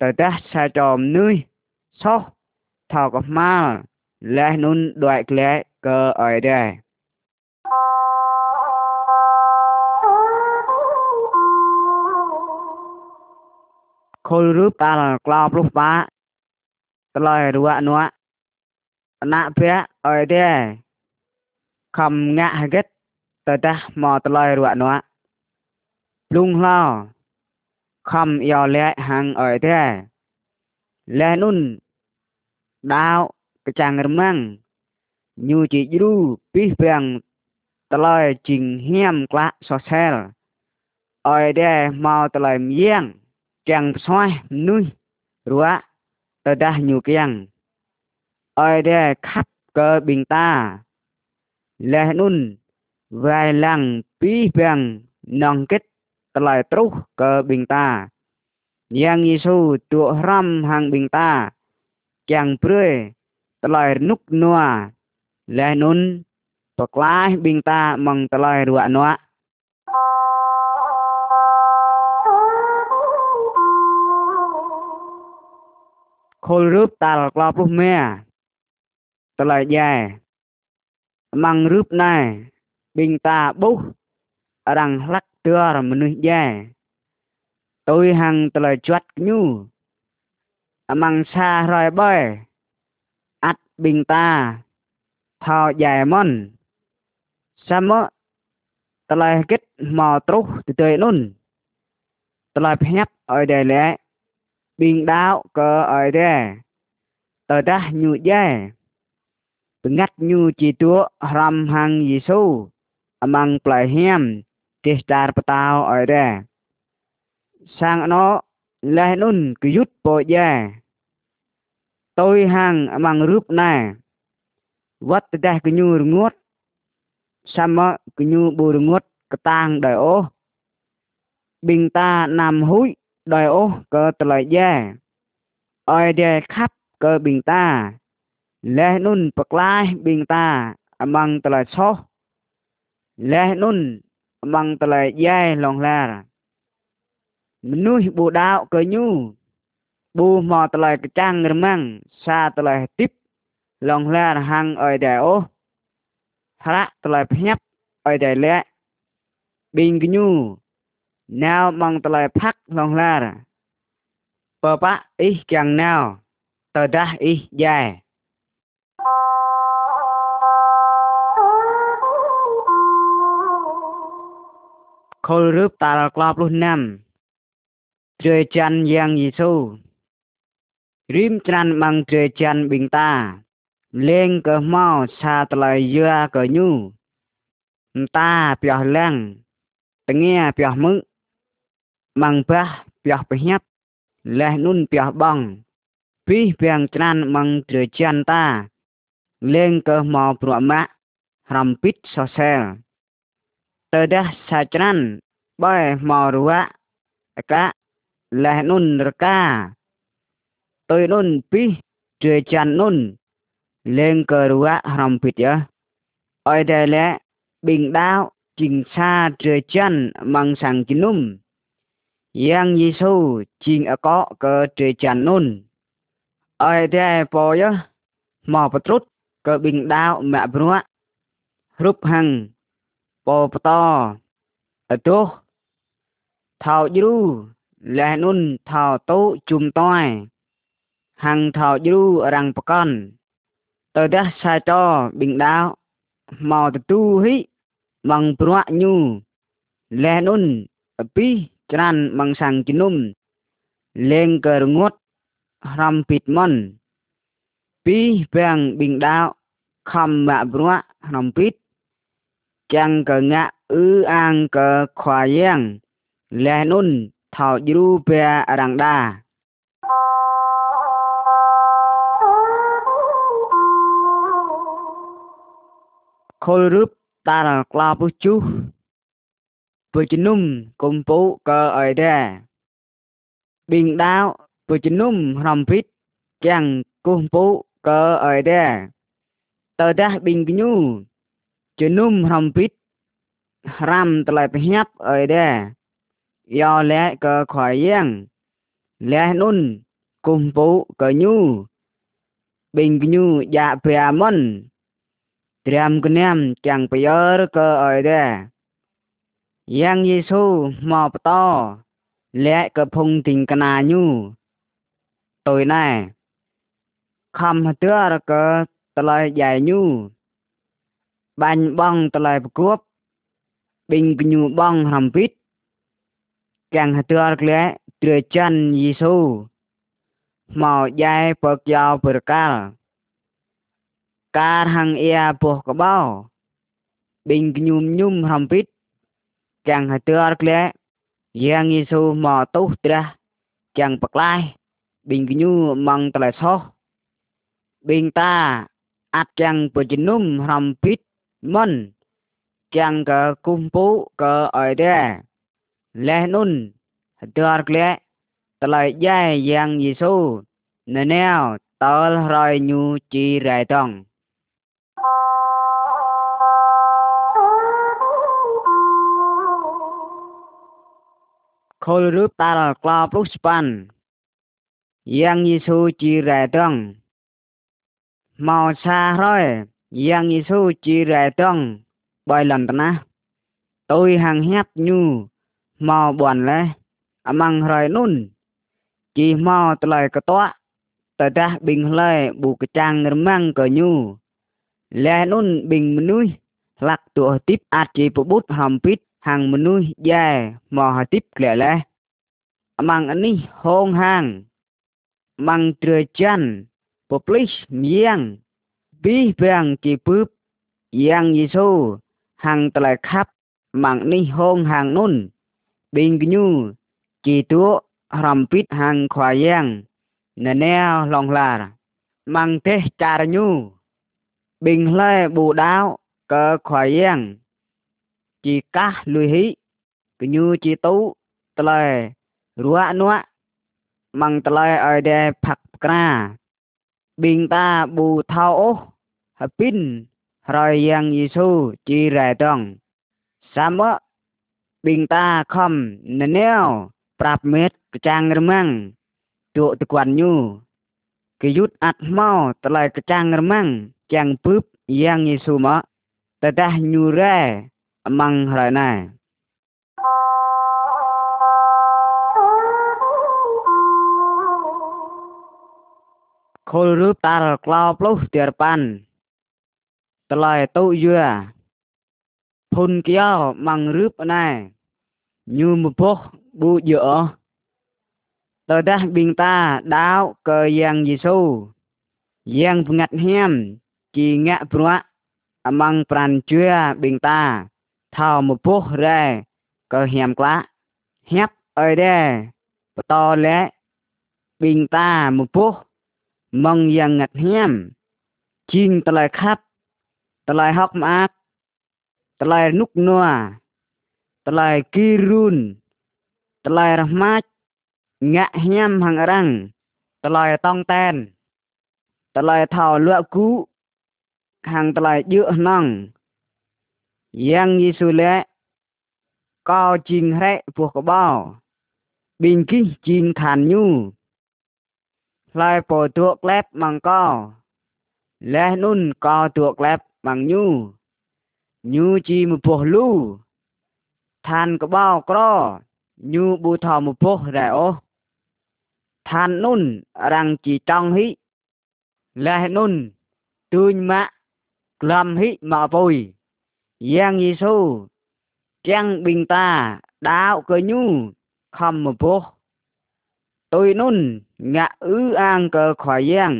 តើដាស់ឆាចំនុយសោះថោកម៉ាលលែនុនដូចក្លែក៏ឲ្យដែរខុលរូបតាលក្លោប្រុសបាក្លោយរួនោះអណភៈឲ្យដែរខំងាក់ហកិតតតះមកតឡយរួនោះលុងឡោខំយោលែកហាំងអើយទេលែនុនដាវកចាំងរមាំងញូជីជ្រូពីសពាំងត្លើយជីងហាមក្លាក់សសែលអយដែរមកត្លើយមៀងចាំងផ្សោះនុយរួតដាស់ញូគៀងអយដែរខាប់កើបិងតាលេះនុនវាយឡាំងពីសពាំងនងគិតត្លើយត្រុសកើបិងតាយ៉ាងយេស៊ូទួរំហាងបិងតាចាំងព្រឿយត្លើយនុកនួ leh nun toklai bingta mong talai ruak nuak khol rướp tal klo pruh me talai dai mong rướp nai bingta buh rang lắc tưa មនុស្សដែរទុយហាំងត្លើជាត់ញូអមង្សារយបើអាត់បិងតាថោយ៉ែម៉នសមតឡៃគិតមកត្រុសទៅទេនុនតឡៃភ្ញាត់ឲ្យដែរលែប៊ីងដាវក៏ឲ្យដែរតើដាស់ញូយ៉ែបង្កាត់ញូជីតួរំហាំងយេស៊ូអមងប្លៃហៀមទេសតារបតាវឲ្យដែរសាងអណោលែនុនគឺយុទ្ធពោយ៉ែតុយហាំងអមងរូបណាវត្តតេះកញូរងួតសមកញូបូរងួតកតាងដោយអូបិងតាណាំហ៊ុយដោយអូក៏តលយ៉ាអយដែលខាប់ក៏បិងតាលេះនុនបក្លាយបិងតាអមងតលឆោះលេះនុនអមងតលយ៉ាឡងឡាមនុស្សបូដាវកញូបូមកតលកចាំងរមាំងសាតលទីបលងលារហាំងអយដែរអូហរៈត្លែភ្ញាប់អយដែរលែប៊ីងគញូណៅបងត្លែផាក់លងលារបបាក់អ៊ីកាំងណៅតដាស់អ៊ីដែរខលរឹបតាលក្លាប់លុះណាំជ្រើច័ន្ទយ៉ាងយេស៊ូរីមច្រានបាំងជ្រើច័ន្ទបិងតា Leng ke mau sa telai dưa cờ nhu. Ta piah leng Tengah piah mứ. Mang bah piah pihat. Leh nun piah bang, Pih piang tran mang terjan ta. leng ke mau bro mạ. Rampit sosel. Tedah tran bae mau ruak. Eka. Leh nun reka. Tôi nun pih. Terjan nun. lengkeruak-rempit oidele bingdao ching sa trưa chân mang sang kinum yang yisu ching a có cơ trưa chân nun oidele po yo mò patrut cơ bingdao mẹ brua rup hằng po pato ở tu thảo dư lẽ nun thảo tu chùm toi hằng thảo dư răng pa con ទៅទះឆៃតបិងដាវមកទទូហិម៉ងព្រក់ញូលែនុនអពីច្រានម៉ងសាំងជំនុំលេងករងត់រំពីតមនពីបែងបិងដាវខំម៉ាក់ព្រក់រំពីតចាំងកងាក់អ៊ឺអាងកខ្វាយ៉ាងលែនុនថោជ្រូបែរាំងដាខុលរឹបតាក្លាពុះជុះពុជនុមកំពូកអយដាបិងដាវពុជនុមរំភិតចាំងគុំពូកអយដាតើដាស់បិងញូជនុមរំភិតរាំតលែប្រញាប់អយដាយោលែកខွာយៀងលែនុនគុំពូកញូ បិងញូយ៉ាប្រាមុនត្រាំគ្នាទាំងប្រយោលក៏ឲ្យដែរយ៉ាងយេស៊ូមកបតលែកក៏ភុងទីងកណាញូទុយណែខំទឿរក៏ត្លែកយ៉ាយញូបាញ់បងត្លែកប្រគប់បិញកញូបងហំពីតកាំងទឿរក្លែត្រឿចាន់យេស៊ូមកយ៉ែពកយោប្រកាល់ការហាងអ៊ែរពស់ក្បោរបិញខ្ញុំញុំហំពិតចាំងហទ័រក្លែយ៉ាងយេស៊ូមកទុះត្រាស់ចាំងបក្លាយបិញខ្ញុំម៉ងត្លែសោះបិញតាអាចចាំងបជនុំហំពិតមិនចាំងក៏គុំពុក៏អីដែរលេះនុនហទ័រក្លែតឡៃយ៉ែយ៉ាងយេស៊ូណែណែតលរយញូជីរ៉ៃតង់ខុលរូបតាលក្លាប់រូបស្ប៉ាន់យ៉ាងយេស៊ូជីរ៉ែដងមកសាហើយយ៉ាងយេស៊ូជីរ៉ែដងបាយលន់តណាទុយហាងហាប់ញូមកបនលេអាម៉ងហើយនុនជីមកតឡៃកតក់តដាស់ប៊ីងលែប៊ូកចាំងរមាំងក៏ញូលែនុនប៊ីងមនុស្សលាក់ទួទីបអាចជីពបុតហំពីតហាងមនុស្សយ៉ែមកហទីបក្លែលេះម៉ាំងអានេះហងហាងម៉ាំងត្រចាន់ពព្លិសមៀងប៊ីបាំងគីពឹបយ៉ាងយេស៊ូហាងត្លែខាប់ម៉ាំងនេះហងហាងនុនប៊ីងគញូគីទួរំពីតហាងខ្វាយ៉ាងណែណែឡងឡាម៉ាំងទេចារញូប៊ីងឡែប៊ូដាវកើខ្វាយ៉ាងជីកាសលុយហ៊ីកញូជីតូត្លែរួណក់ម៉ងត្លែអយដែរផាក់ក្រាប៊ីងតាប៊ូថោអូហពិនរយយ៉ាងយេស៊ូជីរ៉ែតងសាមៈប៊ីងតាខំណនាវប្រាប់មេតកចាំងរមាំងជក់តគាន់ញូគេយុទ្ធអាត់មកត្លែកចាំងរមាំងចាំងពឹបយ៉ាងយេស៊ូមកតតាញូរ៉ែម៉ងរ៉ៃណាខលរូបតារក្លោប្លុសទៀរប៉ាន់តឡៃតុយឿភុនគីយោម៉ងរូបណែញូមពុះប៊ូយឺអតើដាស់ប៊ីងតាដាវកើយ៉ាងយេស៊ូយ៉ាងផ្ងាត់ហៀមជីងាក់ព្រាក់អមងប្រានជឿប៊ីងតាថោមពុះរែក៏ហាមក្លាហាប់អើយដែរបតលែបិងតាមពុះម៉ងយ៉ាងងាត់ហាមជីងត្លែខាប់ត្លែហុកម៉ាក់ត្លែនុកនួត្លែគីរូនត្លែរម៉ាច់ងាក់ហាមហងរាំងត្លែតងតែនត្លែថោលក់គូខាងត្លែយឺអណងយ៉ាងយេស៊ូលេកោជីងរ៉េពោះកបោប៊ីងគីជីងខានញូផ្លែពោទួកឡែបម៉ងកោលេះនុនកោទួកឡែបម៉ងញូញូជីមពោះលូឋានកបោក្រញូប៊ូថោមពោះរ៉ែអូឋាននុនរាំងជីតង់ហ៊ីលេះនុនទួញម៉ាក់ក្លំហ៊ីម៉ាបុយយ៉ាងយេស៊ូទាំងបិងតាដាវកញូខំមពោះទុយនុនងាក់អ៊ឺអាងកលខយ៉ាង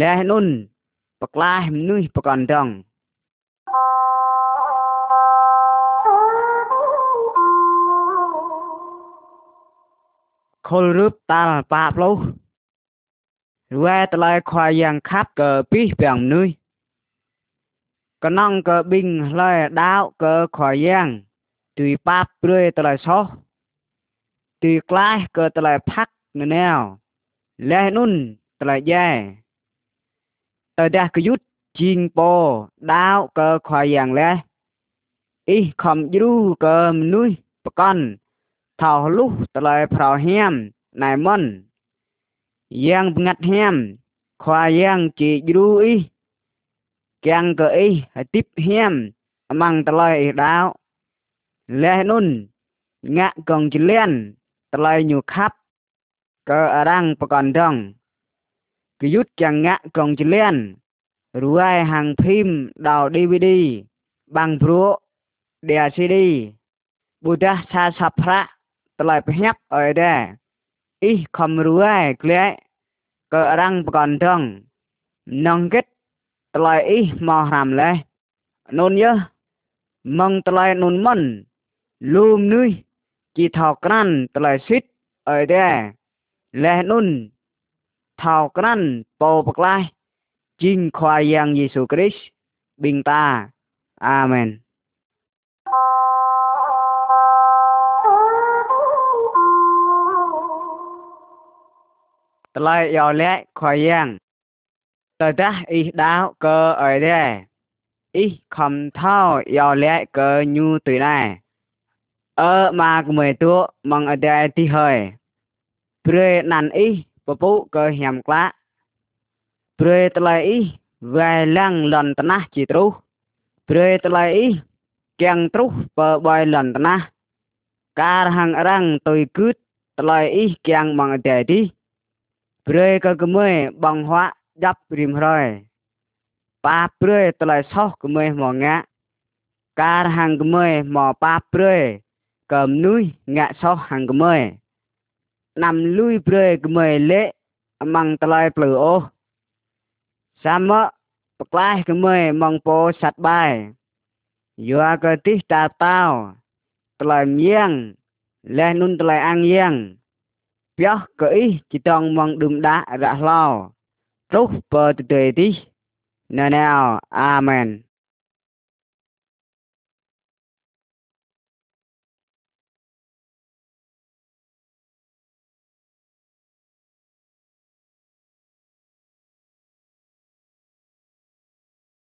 លែនុនបក្លាហមនុយបកណ្ដង ខលរឹបតាលប៉ាផ្លោះរួយតឡៃខយ៉ាងខាត់កពីពាំងនុយ Kenang ke binh lai đáo ke khỏi giang. Tùy báp rươi tờ lại sốt. Tùy klai ke tờ lại phát nè nèo. Lê nun tờ lại dè. Tờ đá ke yút chiên bò đáo ke khỏi giang lê. Ý khom dữ ke mnui bà con. Thảo lúc tờ lại phào hiếm. Này môn. Giang ngặt hiếm. Khoa giang chỉ dữ ý. kiang ke ih tip hiam amang telai dao leh nun ngạ gong jilian telai nyu khap ke arang pekondong kiyut kiang ngạ gong jilian ruai hàng phim đào DVD bằng búa đè CD Buddha sa sập ra lại phải nhấp ở đây ít không ruai kia cỡ răng còn đông nong kết ត្លែអ៊ីម៉ោះរ៉ាំលេះនុនយះម៉ងត្លែនុនមិនលូមនេះជីថោក្រាន់ត្លែស៊ីតអីដែរលេះនុនថោក្រាន់ពោប្រក្លាស់ជីងខ្វាយយ៉ាងយេស៊ូគ្រីស្ទបិងតាអាមែនត្លែយោលែខ្វាយយ៉ាងតើអ៊ីដាកអ៊រ៉េអ៊ីខំថោយ៉លែកកញូទុយណែអឺម៉ាកមេទួម៉ងអត់ដែរទីហើយព្រេណាន់អ៊ីពពុកហៀមក្លាព្រេតឡៃអ៊ីវ៉ៃឡាំងលន់តណះជីត្រុសព្រេតឡៃអ៊ីកៀងត្រុសបើបាយលន់តណះការហាងរាំងទុយគឹតតឡៃអ៊ីកៀងម៉ងអត់ដែរទីព្រេកកមេបងហွားចាប់ព្រាមរយប៉ាព្រឿតលៃសោះក្មេមកងាក់ការហាំងក្មេមកប៉ាព្រឿកំនុយងាក់សោះហាំងក្មេណាំលុយព្រឿក្មេលេអម៉ងតលៃព្លើអូសាមៈប្រក្លាយក្មេមងពោសັດបាយយោកតិតាតោតលៃមៀងលេះនុនតលៃអាងៀងប្រះកអ៊ីជីតងមងឌឹមដាក់រះឡោ Prabhupada Now, now, Amen